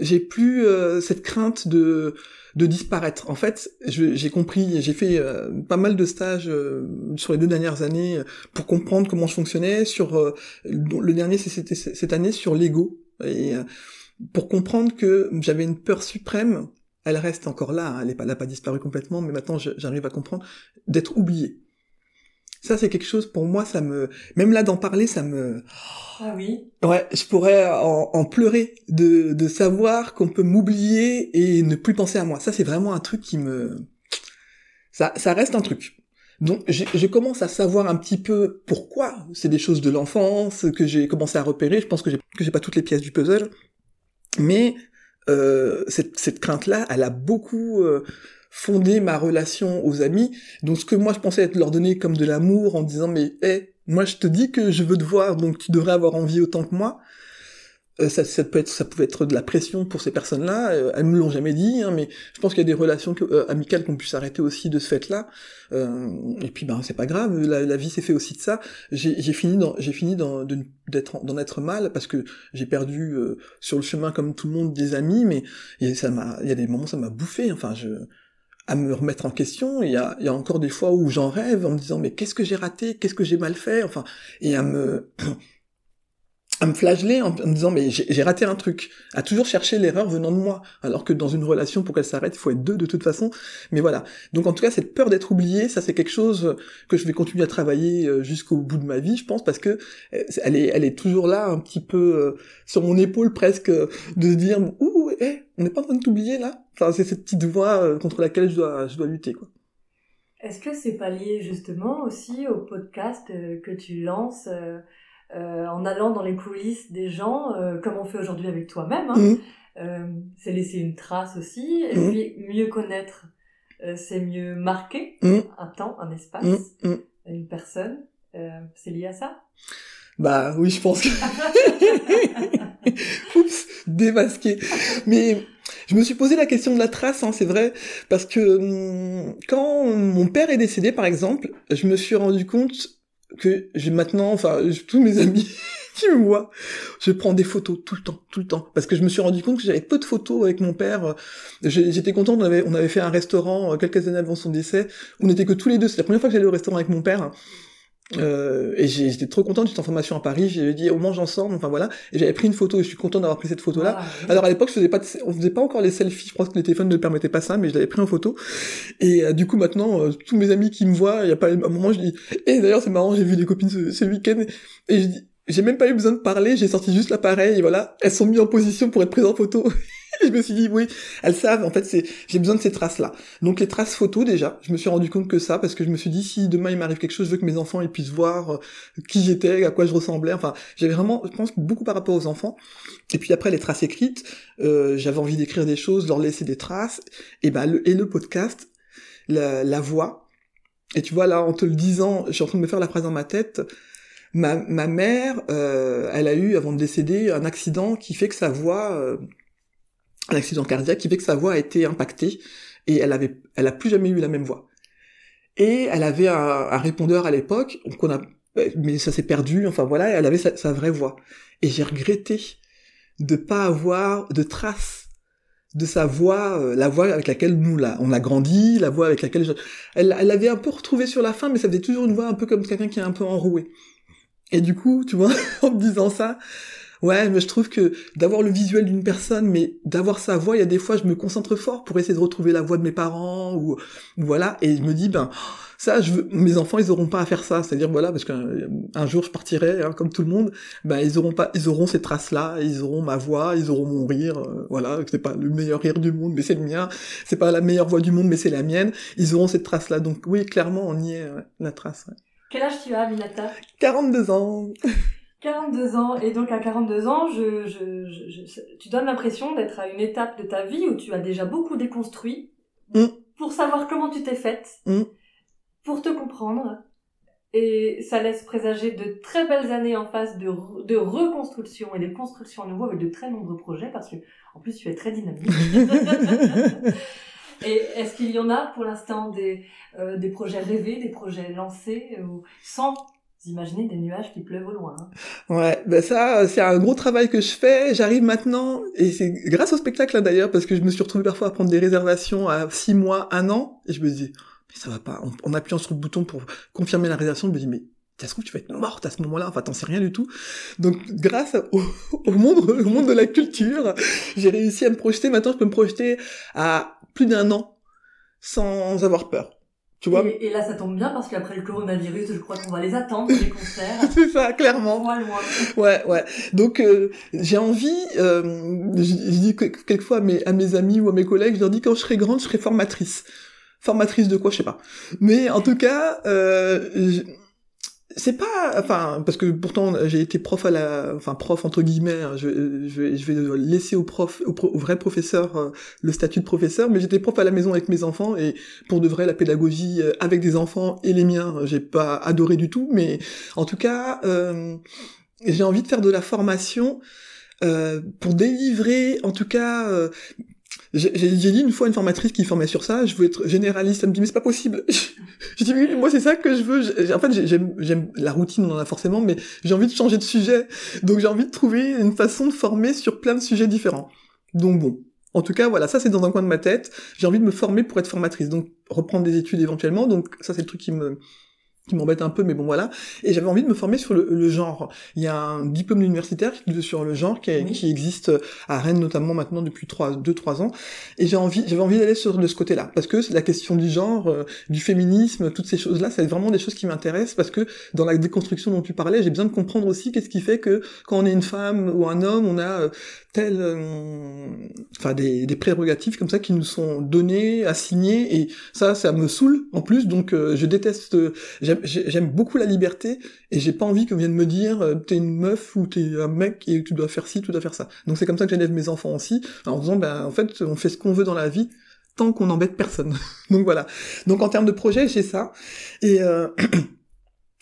Speaker 1: j'ai plus euh, cette crainte de de disparaître. En fait, j'ai compris, j'ai fait euh, pas mal de stages euh, sur les deux dernières années pour comprendre comment je fonctionnais. Sur le dernier, c'était cette année sur l'ego et pour comprendre que j'avais une peur suprême. Elle reste encore là, hein, elle n'a pas, pas disparu complètement, mais maintenant j'arrive à comprendre d'être oublié. Ça, c'est quelque chose, pour moi, ça me... Même là, d'en parler, ça me...
Speaker 6: Ah oui
Speaker 1: Ouais, je pourrais en, pleurer de, de savoir qu'on peut m'oublier et ne plus penser à moi. Ça, c'est vraiment un truc qui me... Ça, ça reste un truc. Donc, je commence à savoir un petit peu pourquoi. C'est des choses de l'enfance que j'ai commencé à repérer. Je pense que j'ai que j'ai pas toutes les pièces du puzzle, mais euh, cette, cette crainte-là, elle a beaucoup euh, fonder ma relation aux amis. Donc ce que moi je pensais être leur donner comme de l'amour en disant mais hé, moi je te dis que je veux te voir donc tu devrais avoir envie autant que moi. Euh, ça, peut être, ça pouvait être de la pression pour ces personnes-là. Euh, elles me l'ont jamais dit, hein, mais je pense qu'il y a des relations euh, amicales qu'on puisse arrêter aussi de ce fait-là. et puis ben c'est pas grave, la, vie s'est fait aussi de ça. J'ai fini j'ai fini d'en être mal parce que j'ai perdu sur le chemin comme tout le monde des amis, mais ça m'a, il y a des moments ça m'a bouffé. Enfin je à me remettre en question. Il y a, il y a encore des fois où j'en rêve en me disant mais qu'est-ce que j'ai raté, qu'est-ce que j'ai mal fait, enfin, et à me à me flageller en, me disant mais j'ai raté un truc, à toujours chercher l'erreur venant de moi, alors que dans une relation pour qu'elle s'arrête il faut être deux de toute façon. Mais voilà. Donc en tout cas cette peur d'être oublié, ça c'est quelque chose que je vais continuer à travailler euh, jusqu'au bout de ma vie, je pense, parce que euh, elle est elle est toujours là un petit peu euh, sur mon épaule presque de dire ouh eh, on n'est pas en train de t'oublier là. Enfin c'est cette petite voix contre laquelle je dois je dois lutter quoi.
Speaker 6: Est-ce que c'est pas lié justement aussi au podcast que tu lances euh, en allant dans les coulisses des gens, euh, comme on fait aujourd'hui avec toi-même. Hein. Mmh. Euh, c'est laisser une trace aussi, et mmh. puis mieux connaître, c'est mieux marquer mmh. un temps, un espace, une personne. c'est lié à ça?
Speaker 1: Bah oui, je pense que... Oups, démasqué. Mais je me suis posé la question de la trace, hein, c'est vrai, parce que hum, quand mon père est décédé, par exemple, je me suis rendu compte que j'ai maintenant, enfin, tous mes amis qui me voient, je prends des photos tout le temps, tout le temps, parce que je me suis rendu compte que j'avais peu de photos avec mon père. J'étais content, on avait, on avait fait un restaurant euh, quelques années avant son décès, on n'était que tous les deux. C'est la première fois que j'allais au restaurant avec mon père. Euh, et j'étais trop content d'une formation à Paris. J'ai dit on mange ensemble. Enfin voilà. Et j'avais pris une photo. et Je suis content d'avoir pris cette photo là. Ah, Alors à l'époque, je faisais pas, on faisait pas encore les selfies. Je pense que les téléphones ne permettaient pas ça, mais je l'avais pris en photo. Et euh, du coup maintenant, euh, tous mes amis qui me voient, il y a pas un moment, je dis. Et d'ailleurs c'est marrant, j'ai vu des copines ce, ce week-end et je dis j'ai même pas eu besoin de parler, j'ai sorti juste l'appareil et voilà, elles sont mises en position pour être prises en photo. je me suis dit oui, elles savent. En fait, c'est j'ai besoin de ces traces là. Donc les traces photos déjà, je me suis rendu compte que ça parce que je me suis dit si demain il m'arrive quelque chose, je veux que mes enfants ils puissent voir euh, qui j'étais, à quoi je ressemblais. Enfin, j'avais vraiment, je pense beaucoup par rapport aux enfants. Et puis après les traces écrites, euh, j'avais envie d'écrire des choses, leur laisser des traces. Et ben le, et le podcast, la, la voix. Et tu vois là, en te le disant, je suis en train de me faire la phrase dans ma tête. Ma, ma mère, euh, elle a eu, avant de décéder, un accident qui fait que sa voix, euh, un accident cardiaque qui fait que sa voix a été impactée et elle avait, elle a plus jamais eu la même voix. Et elle avait un, répondeur à l'époque, qu'on a, mais ça s'est perdu. Enfin voilà, elle avait sa, vraie voix. Et j'ai regretté de pas avoir de traces de sa voix, euh, la voix avec laquelle nous là, on a grandi, la voix avec laquelle je... elle, elle avait un peu retrouvé sur la fin, mais ça faisait toujours une voix un peu comme quelqu'un qui est un peu enroué. Et du coup, tu vois, en me disant ça, ouais, mais je trouve que d'avoir le visuel d'une personne, mais d'avoir sa voix, il y a des fois, je me concentre fort pour essayer de retrouver la voix de mes parents ou voilà, et je me dis ben ça, je veux, mes enfants, ils auront pas à faire ça. C'est-à-dire, voilà, parce qu'un jour, je partirai, hein, comme tout le monde, ben, ils auront pas, ils auront ces traces-là, ils auront ma voix, ils auront mon rire, euh, voilà, c'est pas le meilleur rire du monde, mais c'est le mien. C'est pas la meilleure voix du monde, mais c'est la mienne. Ils auront cette trace-là. Donc, oui, clairement, on y est, la trace.
Speaker 6: Quel âge tu as, Minata
Speaker 1: 42 ans.
Speaker 6: 42 ans, et donc à 42 ans, je, je, je, tu donnes l'impression d'être à une étape de ta vie où tu as déjà beaucoup déconstruit mm. pour savoir comment tu t'es faite. Mm pour te comprendre. Et ça laisse présager de très belles années en face de, de reconstruction et de construction à nouveau avec de très nombreux projets parce que, en plus, tu es très dynamique. et est-ce qu'il y en a pour l'instant des, euh, des projets rêvés, des projets lancés, ou sans imaginer des nuages qui pleuvent au loin. Hein
Speaker 1: ouais, ben ça, c'est un gros travail que je fais. J'arrive maintenant, et c'est grâce au spectacle hein, d'ailleurs, parce que je me suis retrouvé parfois à prendre des réservations à six mois, un an, et je me dis, ça va pas. En, appuyant sur le bouton pour confirmer la réalisation, je me dis, mais ça se trouve, tu vas être morte à ce moment-là, enfin, t'en sais rien du tout. Donc, grâce au, monde, au monde de la culture, j'ai réussi à me projeter. Maintenant, je peux me projeter à plus d'un an sans avoir peur. Tu vois
Speaker 6: et, là, ça tombe bien parce qu'après le coronavirus, je crois qu'on va les attendre, les concerts.
Speaker 1: C'est ça, clairement. Ouais, ouais. Donc, euh, j'ai envie, euh, je, dis quelquefois à mes, à mes amis ou à mes collègues, je leur dis quand je serai grande, je serai formatrice formatrice de quoi, je sais pas. Mais en tout cas, euh, c'est pas, enfin, parce que pourtant j'ai été prof à la, enfin prof entre guillemets, hein, je, je, je, vais laisser au prof, au, vrai professeur euh, le statut de professeur, mais j'étais prof à la maison avec mes enfants et pour de vrai la pédagogie euh, avec des enfants et les miens, j'ai pas adoré du tout, mais en tout cas, euh, j'ai envie de faire de la formation. Pour délivrer en tout cas j'ai dit une fois une formatrice qui formait sur ça, je veux être généraliste, elle me dit mais c'est pas possible. je dis oui, moi c'est ça que je veux. En fait j'aime la routine, on en a forcément, mais j'ai envie de changer de sujet. Donc j'ai envie de trouver une façon de former sur plein de sujets différents. Donc bon, en tout cas, voilà, ça c'est dans un coin de ma tête. J'ai envie de me former pour être formatrice, donc reprendre des études éventuellement. Donc ça c'est le truc qui me qui m'embête un peu, mais bon voilà. Et j'avais envie de me former sur le, genre. Il y a un diplôme universitaire sur le genre qui, qui, existe à Rennes notamment maintenant depuis trois, deux, trois ans. Et j'ai envie, j'avais envie d'aller sur de ce côté-là parce que la question du genre, euh, du féminisme, toutes ces choses-là, c'est vraiment des choses qui m'intéressent parce que dans la déconstruction dont tu parlais, j'ai besoin de comprendre aussi qu'est-ce qui fait que quand on est une femme ou un homme, on a euh, telles, euh, enfin des, des, prérogatives comme ça qui nous sont données, assignées, et ça, ça me saoule en plus. Donc je déteste j'aime beaucoup la liberté et j'ai pas envie qu'on vienne me dire euh, t'es une meuf ou t'es un mec et tu dois faire ci, tu dois faire ça. Donc c'est comme ça que j'élève mes enfants aussi, en disant ben en fait on fait ce qu'on veut dans la vie tant qu'on n'embête personne. Donc voilà. Donc en termes de projet j'ai ça et euh,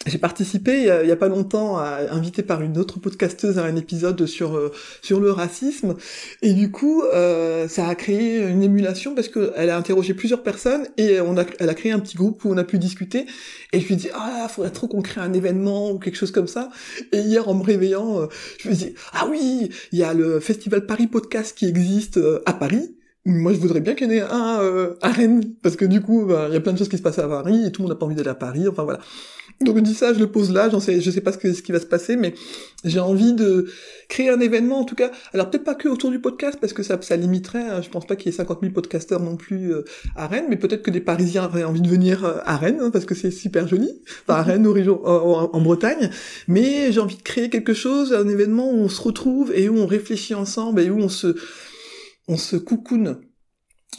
Speaker 1: j'ai participé il y, a, pas longtemps à, invité par une autre podcasteuse à un épisode sur euh, sur le racisme. Et du coup euh, ça a créé une émulation parce que elle a interrogé plusieurs personnes et on a elle a créé un petit groupe où on a pu discuter. Et je lui dit ah faudrait trop qu'on crée un événement ou quelque chose comme ça et hier en me réveillant euh, je me dis ah oui il y a le festival Paris Podcast qui existe à Paris moi, je voudrais bien qu'il y en ait un à Rennes, parce que du coup, bah, il y a plein de choses qui se passent à Paris, et tout le monde n'a pas envie d'aller à Paris, enfin voilà. Donc je dis ça, je le pose là, j'en sais, je sais pas ce, ce qui va se passer, mais j'ai envie de créer un événement en tout cas. Alors peut-être pas que autour du podcast parce que ça, ça limiterait. Hein. je pense pas qu'il y ait 50 000 podcasteurs non plus euh, à Rennes, mais peut-être que des Parisiens auraient envie de venir euh, à Rennes hein, parce que c'est super joli, enfin à Rennes, au, en, en Bretagne. Mais j'ai envie de créer quelque chose, un événement où on se retrouve et où on réfléchit ensemble et où on se on se coucoune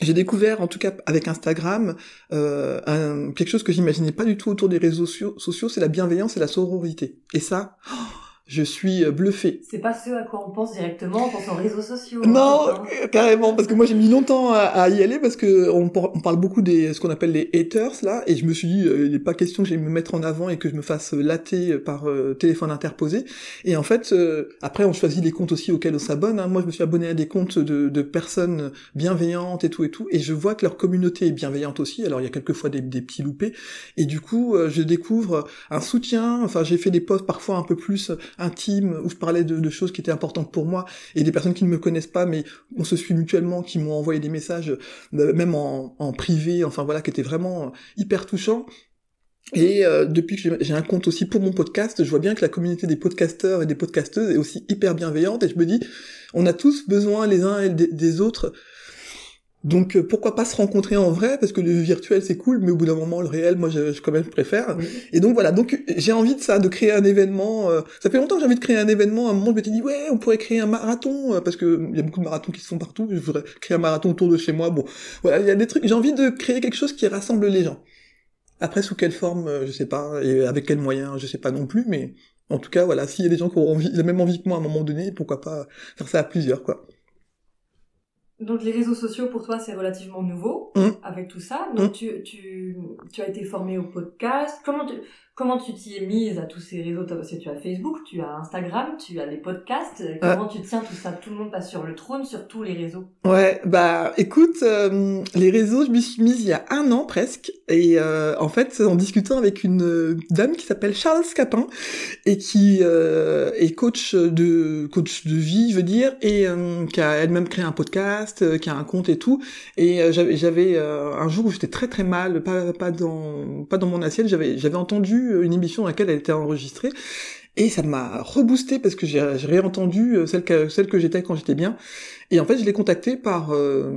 Speaker 1: j'ai découvert, en tout cas avec Instagram, euh, quelque chose que j'imaginais pas du tout autour des réseaux sociaux, c'est la bienveillance et la sororité. Et ça, oh, je suis euh, bluffé.
Speaker 6: C'est pas ce à quoi on pense directement en pensant aux réseaux sociaux.
Speaker 1: Non, hein. carrément, parce que moi j'ai mis longtemps à, y aller parce que on, parle beaucoup des ce qu'on appelle les haters là, et je me suis dit euh, il n'est pas question que j'aille me mettre en avant et que je me fasse latter par euh, téléphone interposé. Et en fait, après on choisit les comptes aussi auxquels on s'abonne. Hein. Moi je me suis abonné à des comptes de, de, personnes bienveillantes et tout et tout, et je vois que leur communauté est bienveillante aussi. Alors il y a quelquefois des, des petits loupés, et du coup je découvre un soutien. Enfin j'ai fait des posts parfois un peu plus intimes où je parlais de, choses qui étaient importantes pour moi et des personnes qui ne me connaissent pas mais on se suit mutuellement, qui m'ont envoyé des messages même en, privé, enfin voilà, qui étaient vraiment hyper touchants. Et euh, depuis que j'ai un compte aussi pour mon podcast, je vois bien que la communauté des podcasteurs et des podcasteuses est aussi hyper bienveillante et je me dis, on a tous besoin les uns et des autres. Donc euh, pourquoi pas se rencontrer en vrai parce que le virtuel c'est cool mais au bout d'un moment le réel moi je, quand même préfère. Et donc voilà, donc j'ai envie de ça de créer un événement euh, ça fait longtemps que j'ai envie de créer un événement, à un moment je m'étais dit ouais, on pourrait créer un marathon parce que il y a beaucoup de marathons qui se font partout, je voudrais créer un marathon autour de chez moi. Bon, voilà, il y a des trucs, j'ai envie de créer quelque chose qui rassemble les gens. Après, sous quelle forme, euh, je sais pas, et avec quels moyens, je sais pas non plus, mais en tout cas, voilà, s'il y a des gens qui ont envie, la même envie que moi à un moment donné, pourquoi pas faire ça à plusieurs, quoi.
Speaker 6: Donc les réseaux sociaux pour toi c'est relativement nouveau mmh. avec tout ça. Donc mmh. tu, tu, tu as été formé au podcast. Comment tu, Comment tu t'y es mise à tous ces réseaux? Parce que tu as Facebook, tu as Instagram, tu as les podcasts. Comment tu tiens tout ça? Tout le monde passe sur le trône, sur tous les réseaux.
Speaker 1: Ouais, bah écoute, euh, les réseaux, je m'y suis mise il y a un an presque. Et euh, en fait, en discutant avec une euh, dame qui s'appelle Charles Scapin et qui est coach de coach de vie, je veux dire, et qui a elle-même créé un podcast, qui a un compte et tout. Et j'avais j'avais un jour où j'étais très très mal, pas pas dans pas dans mon assiette, j'avais j'avais entendu une émission dans laquelle elle était enregistrée et ça m'a reboosté parce que j'ai réentendu euh, celle que, j'étais quand j'étais bien. Et en fait, je l'ai contactée par, euh,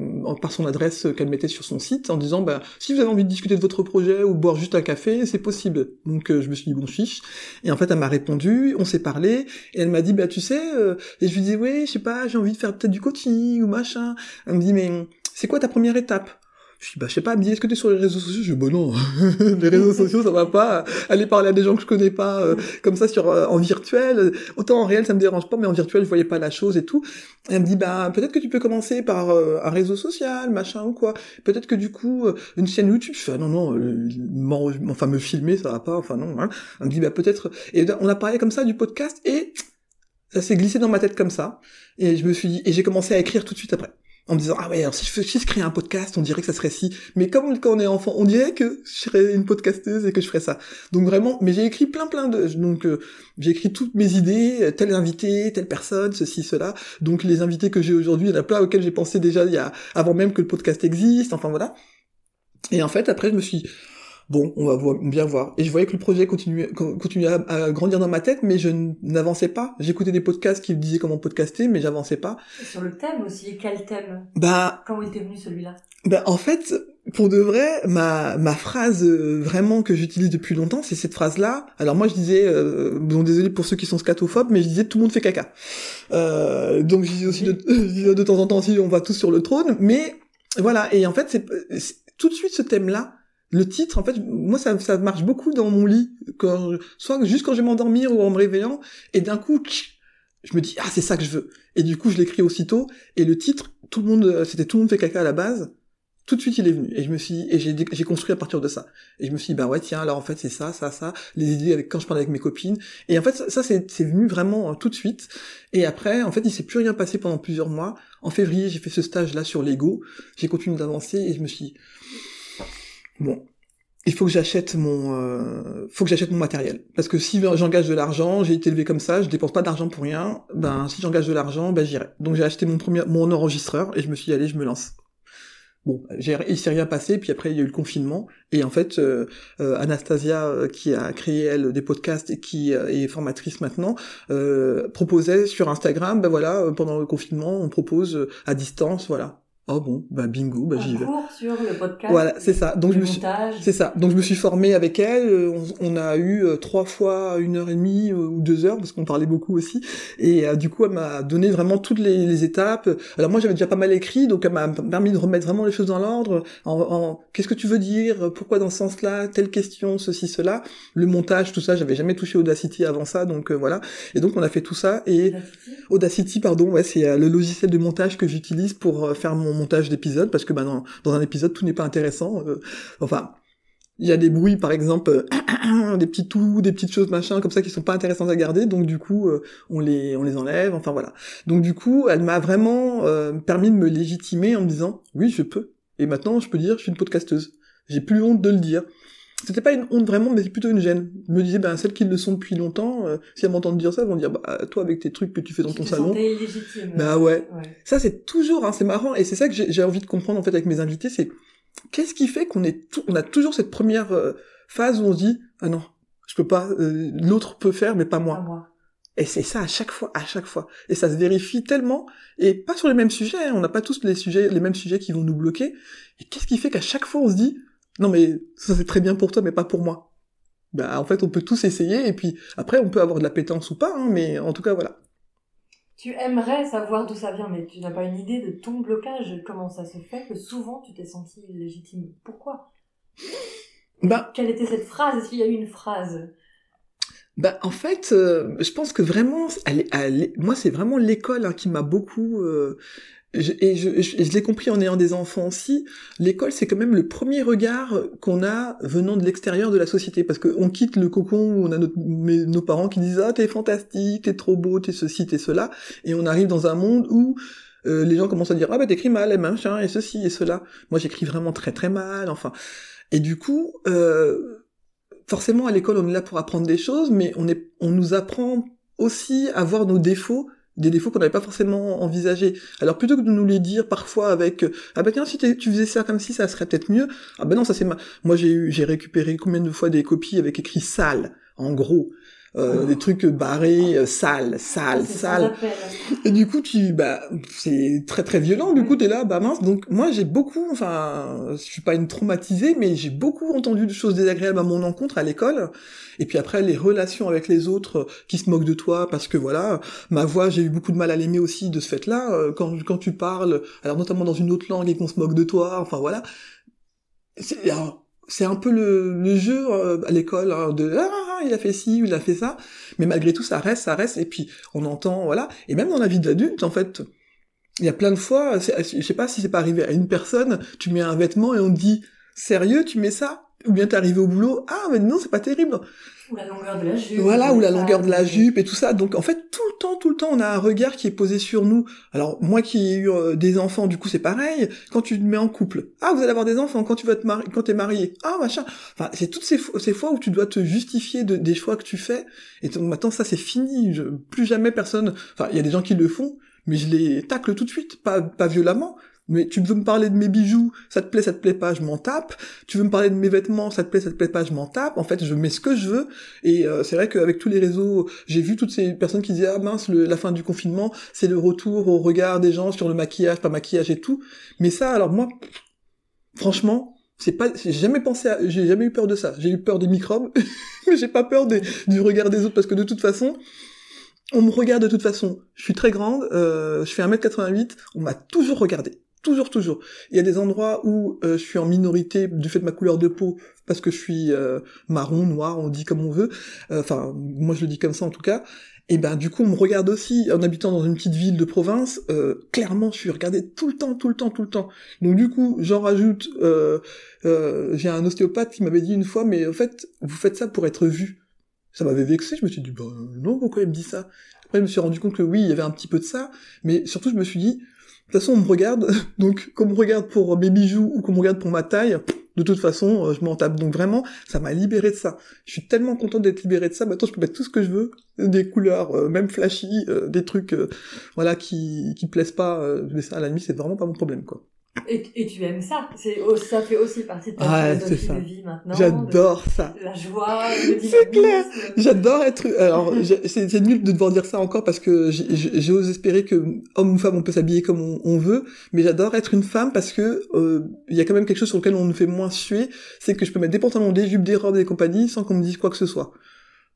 Speaker 1: son adresse qu'elle mettait sur son site en disant, bah, si vous avez envie de discuter de votre projet ou boire juste un café, c'est possible. Donc, euh, je me suis dit, bon, fiche. Et en fait, elle m'a répondu, on s'est parlé, et elle m'a dit, bah, tu sais, et je lui disais, oui, je sais pas, j'ai envie de faire peut-être du coaching ou machin. Elle me dit, mais c'est quoi ta première étape? Je dis, bah, je sais pas, me dit, est-ce que t'es sur les réseaux sociaux? Je dis, bah non, les réseaux sociaux, ça va pas. Aller parler à des gens que je connais pas, euh, comme ça, sur, euh, en virtuel. Autant en réel, ça me dérange pas, mais en virtuel, je voyais pas la chose et tout. elle me dit, bah, peut-être que tu peux commencer par euh, un réseau social, machin ou quoi. Peut-être que du coup, une chaîne YouTube. Je fais, ah, non, non, enfin, me filmer, ça va pas, enfin, non, hein. Elle me dit, bah, peut-être. Et on a parlé comme ça du podcast et ça s'est glissé dans ma tête comme ça. Et je me suis dit, et j'ai commencé à écrire tout de suite après en me disant ah ouais si je, si je crée un podcast on dirait que ça serait si. Mais comme quand on est enfant on dirait que je serais une podcasteuse et que je ferais ça. Donc vraiment mais j'ai écrit plein plein de donc euh, j'ai écrit toutes mes idées euh, tel invité telle personne ceci cela. Donc les invités que j'ai aujourd'hui il y en a plein auxquels j'ai pensé déjà il y a avant même que le podcast existe enfin voilà. Et en fait après je me suis bon, on va bien voir. Et je voyais que le projet continuait, continuait à, grandir dans ma tête, mais je n'avançais pas. J'écoutais des podcasts qui me disaient comment podcaster, mais j'avançais pas.
Speaker 6: sur le thème aussi, quel thème?
Speaker 1: Bah.
Speaker 6: Comment était venu celui-là?
Speaker 1: Bah en fait, pour de vrai, ma ma phrase euh, vraiment que j'utilise depuis longtemps, c'est cette phrase-là. Alors moi je disais, euh, bon désolé pour ceux qui sont scatophobes, mais je disais tout le monde fait caca. Euh, donc je disais aussi de, de temps en temps aussi on va tous sur le trône, mais voilà. Et en fait c'est tout de suite ce thème-là le titre, en fait, moi, ça, ça marche beaucoup dans mon lit, quand, soit juste quand je vais m'endormir ou en me réveillant, et d'un coup, je me dis, ah, c'est ça que je veux. Et du coup, je l'écris aussitôt, et le titre, tout le monde, c'était tout le monde fait caca à la base, tout de suite il est venu. Et je me suis et j'ai j'ai construit à partir de ça. Et je me suis dit bah ouais tiens alors en fait c'est ça ça ça. Les idées avec quand je parlais avec mes copines. Et en fait ça c'est c'est venu vraiment euh, tout de suite. Et après en fait il s'est plus rien passé pendant plusieurs mois. En février j'ai fait ce stage là sur Lego. J'ai continué d'avancer et je me suis bon, il faut que j'achète mon, euh, faut que j'achète mon matériel. Parce que si j'engage de l'argent, j'ai été élevé comme ça, je dépense pas d'argent pour rien. Ben si j'engage de l'argent, ben j'irai. Donc j'ai acheté mon premier, mon enregistreur et je me suis dit je me lance. Bon, il s'est rien passé, puis après il y a eu le confinement, et en fait euh, euh, Anastasia, qui a créé elle des podcasts et qui est formatrice maintenant, proposait sur Instagram, ben voilà, pendant le confinement, on propose à distance, voilà, Oh bon, bah bingo, bah j'y vais.
Speaker 6: sur le podcast.
Speaker 1: Voilà, c'est ça. Donc je me suis, c'est ça. Donc je me suis formé avec elle. Euh, on, a eu euh, trois fois une heure et demie euh, ou deux heures parce qu'on parlait beaucoup aussi. Et du coup, elle m'a donné vraiment toutes les, étapes. Alors moi, j'avais déjà pas mal écrit, donc elle m'a permis de remettre vraiment les choses dans l'ordre. En, qu'est-ce que tu veux dire? Pourquoi dans ce sens-là? Telle question, ceci, cela. Le montage, tout ça, j'avais jamais touché Audacity avant ça, donc voilà. Et donc on a fait tout ça. Et Audacity, Audacity pardon, ouais, c'est le logiciel de montage que j'utilise pour faire mon montage d'épisodes parce que bah, dans, un épisode tout n'est pas intéressant. Euh, enfin, il y a des bruits par exemple, euh, des petits tout, des petites choses machin comme ça qui sont pas intéressantes à garder, donc du coup euh, on les on les enlève. Enfin voilà. Donc du coup, elle m'a vraiment permis de me légitimer en me disant oui je peux. Et maintenant je peux dire je suis une podcasteuse. J'ai plus honte de le dire. C'était pas une honte vraiment, mais c'est plutôt une gêne. Je me disais, ben, celles qui le sont depuis longtemps, euh, si elles m'entendent dire ça, elles vont dire, bah, toi, avec tes trucs que tu fais dans
Speaker 6: Tu
Speaker 1: ton
Speaker 6: te
Speaker 1: salon.
Speaker 6: illégitime.
Speaker 1: Bah ouais.
Speaker 6: Ouais.
Speaker 1: Ça, c'est toujours, hein, c'est marrant, et c'est ça que j'ai j'ai envie de comprendre, en fait, avec mes invités, c'est, qu'est-ce qui fait qu'on est tout, on a toujours cette première euh, phase où on se dit, ah non, je peux pas, euh, l'autre peut faire, mais pas moi.
Speaker 6: Pas moi.
Speaker 1: Et c'est ça à chaque fois, à chaque fois. Et ça se vérifie tellement, et pas sur les mêmes sujets, hein, on n'a pas tous les sujets, les mêmes sujets qui vont nous bloquer. Et qu'est-ce qui fait qu'à chaque fois on se dit, non mais ça c'est très bien pour toi, mais pas pour moi. Bah en fait on peut tous essayer, et puis après on peut avoir de la pétence ou pas, hein, mais en tout cas voilà.
Speaker 6: Tu aimerais savoir d'où ça vient, mais tu n'as pas une idée de ton blocage, comment ça se fait que souvent tu t'es senti illégitime. Pourquoi?
Speaker 1: Bah
Speaker 6: Quelle était cette phrase? Est-ce qu'il y a eu une phrase?
Speaker 1: Bah, en fait, euh, je pense que vraiment, elle elle moi, c'est vraiment l'école hein, qui m'a beaucoup. euh, et je, l'ai compris en ayant des enfants aussi. L'école, c'est quand même le premier regard qu'on a venant de l'extérieur de la société, parce qu'on quitte le cocon où on a nos parents qui disent ah t'es fantastique, t'es trop beau, t'es ceci, t'es cela, et on arrive dans un monde où euh, les gens commencent à dire ah bah t'écris mal, et machin, et ceci et cela. Moi, j'écris vraiment très très mal. Enfin, et du coup. Euh, forcément à l'école on est là pour apprendre des choses, mais on nous apprend aussi à voir nos défauts, des défauts qu'on n'avait pas forcément envisagés. Alors plutôt que de nous les dire parfois avec ah bah tiens si tu faisais ça comme si ça serait peut-être mieux, ah bah non ça c'est ma... moi j'ai eu j'ai récupéré combien de fois des copies avec écrit sale en gros. Euh, des trucs barrés, euh, sale, sale,
Speaker 6: C'est sans
Speaker 1: sale.
Speaker 6: appel.
Speaker 1: Et du coup, tu, bah, c'est très très violent. Du coup, t'es là, bah mince. Donc moi, j'ai beaucoup, enfin, je suis pas une traumatisée, mais j'ai beaucoup entendu de choses désagréables à mon encontre à l'école. Et puis après, les relations avec les autres euh, qui se moquent de toi, parce que voilà, ma voix, j'ai eu beaucoup de mal à l'aimer aussi de ce fait-là. Quand quand tu parles, alors notamment dans une autre langue et qu'on se moque de toi, enfin voilà. C'est alors, c'est un peu le, le jeu euh, à l'école hein, de ah il a fait ci ou il a fait ça. Mais malgré tout ça reste ça reste. Et puis on entend voilà. Et même dans la vie d'adulte en fait il y a plein de fois je sais pas si c'est pas arrivé à une personne tu mets un vêtement et on te dit sérieux tu mets ça? Ou bien t'es arrivé au boulot ah mais non c'est pas terrible
Speaker 6: Ou la longueur de la jupe.
Speaker 1: voilà, ou la longueur de la
Speaker 6: c'est-
Speaker 1: jupe et tout ça. Donc en fait, tout le temps, tout le temps, on a un regard qui est posé sur nous. Alors moi qui ai eu euh, des enfants, du coup c'est pareil. Quand tu te mets en couple, ah vous allez avoir des enfants. Quand tu vas te marier, quand t'es marié, ah machin. Enfin, c'est toutes ces, fo- ces fois où tu dois te justifier de, des choix que tu fais. Et donc maintenant ça c'est fini. Je, plus jamais personne. Enfin, il y a des gens qui le font, mais je les tacle tout de suite, pas pas violemment. Mais tu veux me parler de mes bijoux, ça te plaît, ça te plaît pas, je m'en tape. Tu veux me parler de mes vêtements, ça te plaît, ça te plaît pas, je m'en tape. En fait, je mets ce que je veux. Et euh, c'est vrai qu'avec tous les réseaux, j'ai vu toutes ces personnes qui disaient ah mince, le- la fin du confinement, c'est le retour au regard des gens sur le maquillage, pas maquillage et tout. Mais ça, alors moi, franchement, c'est pas, j'ai jamais pensé à, j'ai jamais eu peur de ça. J'ai eu peur des microbes, mais j'ai pas peur du regard des autres parce que de toute façon, on me regarde de toute façon. Je suis très grande, euh, je fais 1m88, on m'a toujours regardé. Toujours, toujours. Il y a des endroits où euh, je suis en minorité du fait de ma couleur de peau, parce que je suis euh, marron, noir, on dit comme on veut. Euh, Enfin, moi je le dis comme ça en tout cas. Et ben du coup, on me regarde aussi en habitant dans une petite ville de province. clairement, je suis regardé tout le temps, tout le temps, tout le temps. Donc du coup, j'en rajoute. J'ai un ostéopathe qui m'avait dit une fois, mais en fait, vous faites ça pour être vu. Ça m'avait vexé. Je me suis dit, bah non, pourquoi il me dit ça? Après, je me suis rendu compte que oui, il y avait un petit peu de ça, mais surtout, je me suis dit, de toute façon, on me regarde, donc qu'on me regarde pour mes bijoux ou qu'on me regarde pour ma taille, de toute façon, euh, je m'en tape. Donc vraiment, ça m'a libéré de ça. Je suis tellement content d'être libéré de ça. Maintenant, je peux mettre tout ce que je veux, des couleurs, euh, même flashy, euh, des trucs, voilà, qui qui plaisent pas. mais ça, à la limite, c'est vraiment pas mon problème, quoi.
Speaker 6: Et, et tu aimes ça. C'est, ça fait aussi partie de ta philosophie de vie maintenant.
Speaker 1: J'adore ça.
Speaker 6: La joie, le
Speaker 1: C'est clair. J'adore être. Alors, c'est c'est nul de devoir dire ça encore parce que j'ose espérer que homme ou femme, on peut s'habiller comme on, on veut, mais j'adore être une femme parce que euh, il y a quand même quelque chose sur lequel on nous fait moins suer, c'est que je peux mettre des pantalons, des jupes, des robes, des compagnies sans qu'on me dise quoi que ce soit.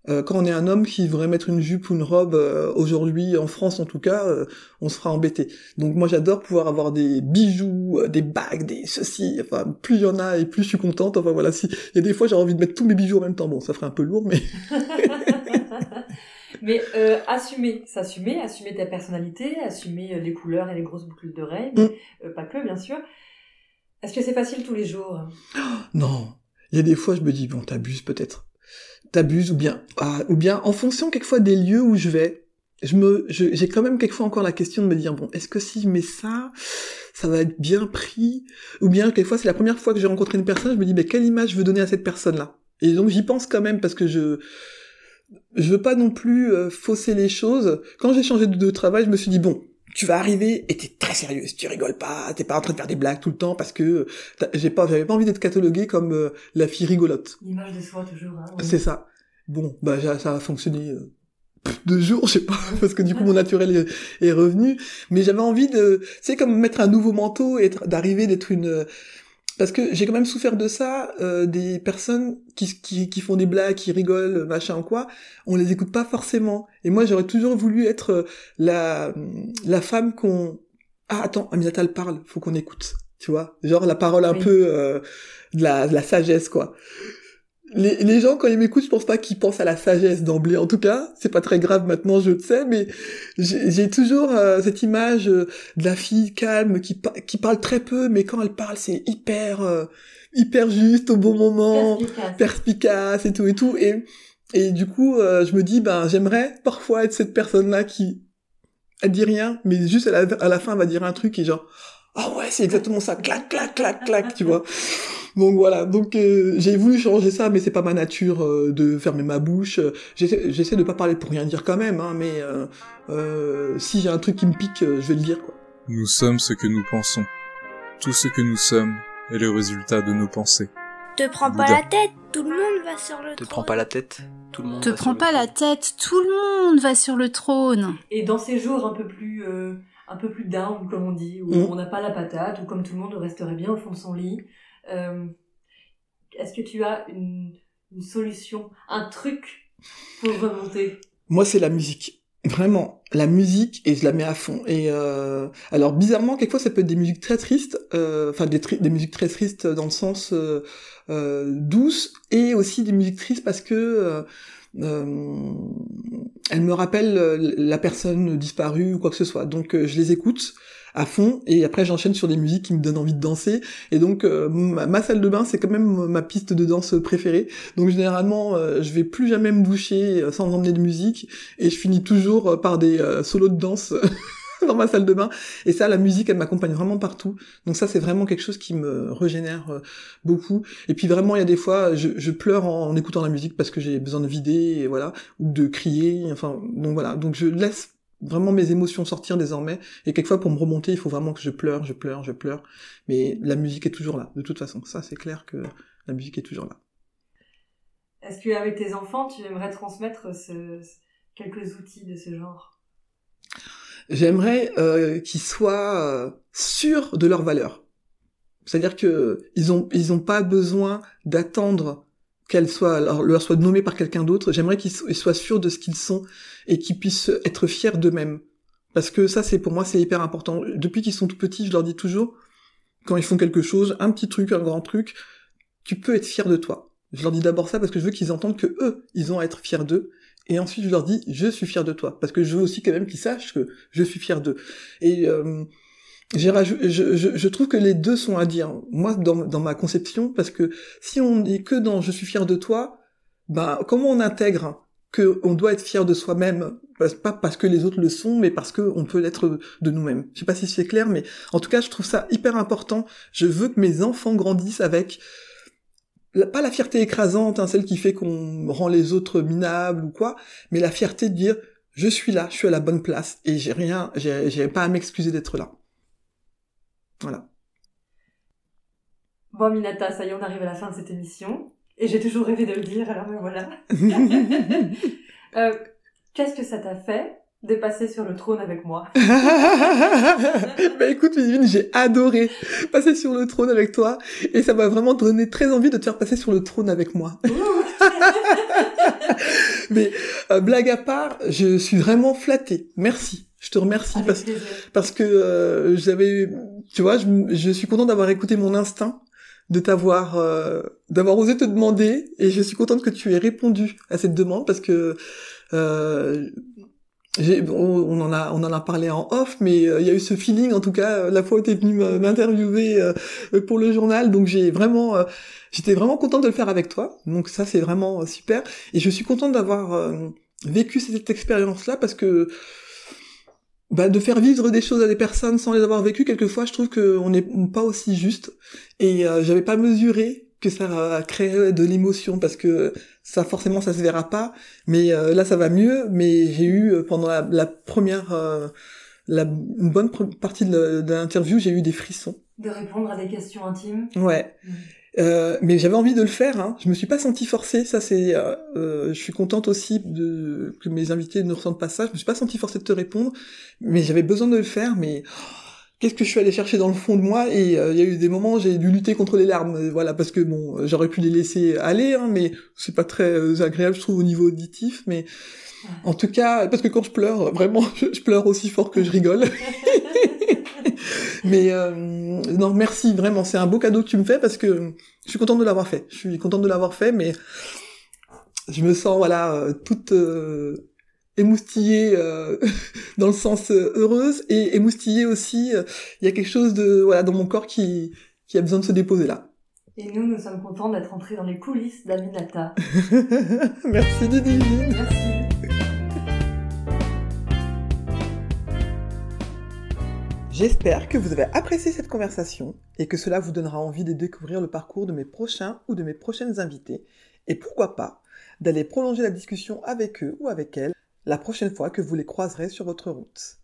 Speaker 1: Euh, quand on est un homme qui voudrait mettre une jupe ou une robe euh, aujourd'hui en France en tout cas, euh, on se fera embêter. Donc moi j'adore pouvoir avoir des bijoux, euh, des bagues, des ceci. Enfin plus il y en a et plus je suis contente. Enfin voilà, si il y a des fois j'ai envie de mettre tous mes bijoux en même temps. Bon, ça ferait un peu lourd, mais
Speaker 6: Mais euh, assumer, s'assumer, assumer ta personnalité, assumer les couleurs et les grosses boucles d'oreilles,
Speaker 1: Mm.
Speaker 6: euh, pas que, bien sûr. Est-ce que c'est facile tous les jours?
Speaker 1: Non. Il y a des fois, je me dis, bon, t'abuses peut-être. T'abuses, ou bien, ah, ou bien, en fonction quelquefois des lieux où je vais, je me, j'ai quand même quelquefois encore la question de me dire bon, est-ce que si je mets ça, ça va être bien pris, ou bien quelquefois c'est la première fois que j'ai rencontré une personne, je me dis mais quelle image je veux donner à cette personne-là? Et donc j'y pense quand même parce que je, je veux pas non plus euh, fausser les choses. Quand j'ai changé de travail, je me suis dit bon, tu vas arriver et t'es très sérieuse, tu rigoles pas, t'es pas en train de faire des blagues tout le temps parce que j'ai pas, j'avais pas envie d'être cataloguée comme euh, la fille rigolote.
Speaker 6: L'image de soi toujours. Hein,
Speaker 1: C'est ça. Bon, bah ça a fonctionné euh, deux jours, je sais pas, parce que du coup mon naturel est, revenu. Mais j'avais envie de, c'est comme mettre un nouveau manteau et d'arriver d'être une parce que j'ai quand même souffert de ça, euh, des personnes qui, qui, qui, font des blagues, qui rigolent, machin quoi, on les écoute pas forcément. Et moi j'aurais toujours voulu être euh, la, la femme qu'on... Ah attends, Aminata elle parle, faut qu'on écoute, tu vois. Genre la parole un peu euh, de, la, de la sagesse quoi les, les, gens quand ils m'écoutent, je pense pas qu'ils pensent à la sagesse d'emblée. En tout cas, c'est pas très grave maintenant, je le sais, mais j'ai toujours euh, cette image euh, de la fille calme qui, qui parle très peu, mais quand elle parle, c'est hyper euh, hyper juste au bon moment, perspicace. perspicace. et tout et tout. Et et du coup, je me dis, ben j'aimerais parfois être cette personne-là qui elle dit rien, mais juste à la, à la fin, elle va dire un truc et genre, ah ouais, c'est exactement ça, clac, clac, clac, clac, tu vois. Donc voilà, donc euh, j'ai voulu changer ça, mais c'est pas ma nature euh, de fermer ma bouche. J'essaie de pas parler pour rien dire quand même, hein, mais euh, si j'ai un truc qui me pique, je vais le dire. Quoi.
Speaker 7: Nous sommes ce que nous pensons. Tout ce que nous sommes est le résultat de nos pensées.
Speaker 3: Te prends pas la tête, tout le monde va sur le
Speaker 9: trône. Te prends pas la tête, tout le monde.
Speaker 8: Te prends pas la tête, tout le monde va sur le trône.
Speaker 6: Et dans ces jours un peu plus un peu plus down, comme on dit, où mm. on n'a pas la patate, ou comme tout le monde resterait bien au fond de son lit, euh, est-ce que tu as une, solution, un truc pour remonter?
Speaker 1: Moi, c'est la musique. Vraiment, la musique et je la mets à fond. Et euh, alors bizarrement, quelquefois ça peut être des musiques très tristes, euh, enfin des, des musiques très tristes dans le sens douce et aussi des musiques tristes parce que euh, elle me rappelle la personne disparue ou quoi que ce soit. Donc je les écoute à fond et après j'enchaîne sur des musiques qui me donnent envie de danser. Et donc euh, ma, salle de bain c'est quand même ma piste de danse préférée. Donc généralement euh, je vais plus jamais me doucher euh, sans emmener de musique. Et je finis toujours par des solos de danse dans ma salle de bain et ça la musique elle m'accompagne vraiment partout donc ça c'est vraiment quelque chose qui me régénère beaucoup et puis vraiment il y a des fois je, je pleure en, en, écoutant la musique parce que j'ai besoin de vider et voilà ou de crier enfin donc voilà donc je laisse vraiment mes émotions sortir désormais. Et quelquefois, pour me remonter, il faut vraiment que je pleure, je pleure, je pleure. Mais la musique est toujours là, de toute façon. Ça, c'est clair que la musique est toujours là.
Speaker 6: Est-ce qu'avec tes enfants, tu aimerais transmettre ce, quelques outils de ce genre?
Speaker 1: J'aimerais euh, qu'ils soient euh, sûrs de leur valeur. C'est-à-dire que ils ont ils ont pas besoin d'attendre qu'elle soit leur soit nommée par quelqu'un d'autre. J'aimerais qu'ils soient sûrs de ce qu'ils sont et qu'ils puissent être fiers d'eux-mêmes. Parce que ça, c'est pour moi, c'est hyper important. Depuis qu'ils sont tout petits, je leur dis toujours, quand ils font quelque chose, un petit truc, un grand truc, tu peux être fier de toi. Je leur dis d'abord ça parce que je veux qu'ils entendent que eux, ils ont à être fiers d'eux. Et ensuite, je leur dis, je suis fier de toi. Parce que je veux aussi quand même qu'ils sachent que je suis fier d'eux. Et euh, je, je, je, trouve que les deux sont à dire. Moi, dans, dans ma conception, parce que si on dit que dans je suis fier de toi, bah comment on intègre que on doit être fier de soi-même, pas parce que les autres le sont, mais parce que on peut l'être de nous-mêmes. Je sais pas si c'est clair, mais en tout cas, je trouve ça hyper important. Je veux que mes enfants grandissent avec pas la fierté écrasante, hein, celle qui fait qu'on rend les autres minables ou quoi, mais la fierté de dire je suis là, je suis à la bonne place et j'ai rien, j'ai pas à m'excuser d'être là. Voilà.
Speaker 6: Bon, Minata, ça y est, on arrive à la fin de cette émission. Et j'ai toujours rêvé de le dire, alors me voilà. euh, Qu'est-ce que ça t'a fait de passer sur le trône avec moi
Speaker 1: Bah écoute, Vivine, j'ai adoré passer sur le trône avec toi. Et ça m'a vraiment donné très envie de te faire passer sur le trône avec moi. Mais euh, blague à part, je suis vraiment flattée. Merci. Je te remercie parce, parce que euh, j'avais, tu vois, je, je suis contente d'avoir écouté mon instinct, de t'avoir, euh, d'avoir osé te demander, et je suis contente que tu aies répondu à cette demande parce que euh, on, en a, on en a parlé en off, mais il y a eu ce feeling, en tout cas, la fois où tu es venu m'interviewer pour le journal, donc j'ai vraiment, j'étais vraiment contente de le faire avec toi. Donc ça, c'est vraiment super, et je suis contente d'avoir vécu cette expérience-là parce que bah, de faire vivre des choses à des personnes sans les avoir vécues, quelquefois, je trouve qu'on n'est pas aussi juste. Et euh, j'avais pas mesuré que ça créerait de l'émotion parce que ça forcément ça se verra pas mais euh, là ça va mieux mais j'ai eu euh, pendant la, première euh, la une bonne partie de l'interview j'ai eu des frissons
Speaker 6: de répondre à des questions intimes
Speaker 1: ouais mmh. Euh, mais j'avais envie de le faire. Hein. Je me suis pas sentie forcée. Ça, c'est. Euh, euh, je suis contente aussi de que mes invités ne ressentent pas ça. Je me suis pas sentie forcée de te répondre, mais j'avais besoin de le faire. Mais qu'est-ce que je suis allée chercher dans le fond de moi Et il y a eu des moments où j'ai dû lutter contre les larmes. Voilà, parce que bon, j'aurais pu les laisser aller, hein, mais c'est pas très agréable, je trouve, au niveau auditif. Mais en tout cas, parce que quand je pleure, vraiment, je pleure aussi fort que je rigole. Mais euh, non, merci vraiment, c'est un beau cadeau que tu me fais parce que je suis contente de l'avoir fait. Je suis contente de l'avoir fait, mais je me sens voilà euh, toute euh, émoustillée euh, dans le sens heureuse et émoustillée aussi. Il y a quelque chose de voilà dans mon corps qui qui a besoin de se déposer là.
Speaker 6: Et nous, nous sommes contents d'être entrés dans les coulisses d'Aminata.
Speaker 1: merci Didi.
Speaker 6: Merci.
Speaker 1: J'espère que vous avez apprécié cette conversation et que cela vous donnera envie de découvrir le parcours de mes prochains ou de mes prochaines invités et pourquoi pas d'aller prolonger la discussion avec eux ou avec elles la prochaine fois que vous les croiserez sur votre route.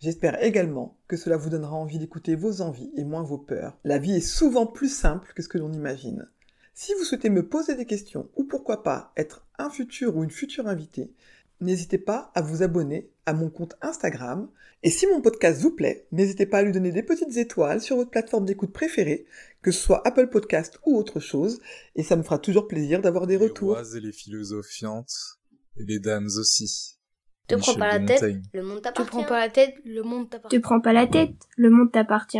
Speaker 1: J'espère également que cela vous donnera envie d'écouter vos envies et moins vos peurs. La vie est souvent plus simple que ce que l'on imagine. Si vous souhaitez me poser des questions ou pourquoi pas être un futur ou une future invitée, n'hésitez pas à vous abonner à mon compte Instagram. Et si mon podcast vous plaît, n'hésitez pas à lui donner des petites étoiles sur votre plateforme d'écoute préférée, que ce soit Apple Podcast ou autre chose, et ça me fera toujours plaisir d'avoir des retours.
Speaker 7: Les et les philosophiantes, et les dames aussi.
Speaker 3: Te prends pas la tête, le monde t'appartient.
Speaker 5: Te prends pas la tête, le monde t'appartient. Te prends pas la tête, le monde t'appartient.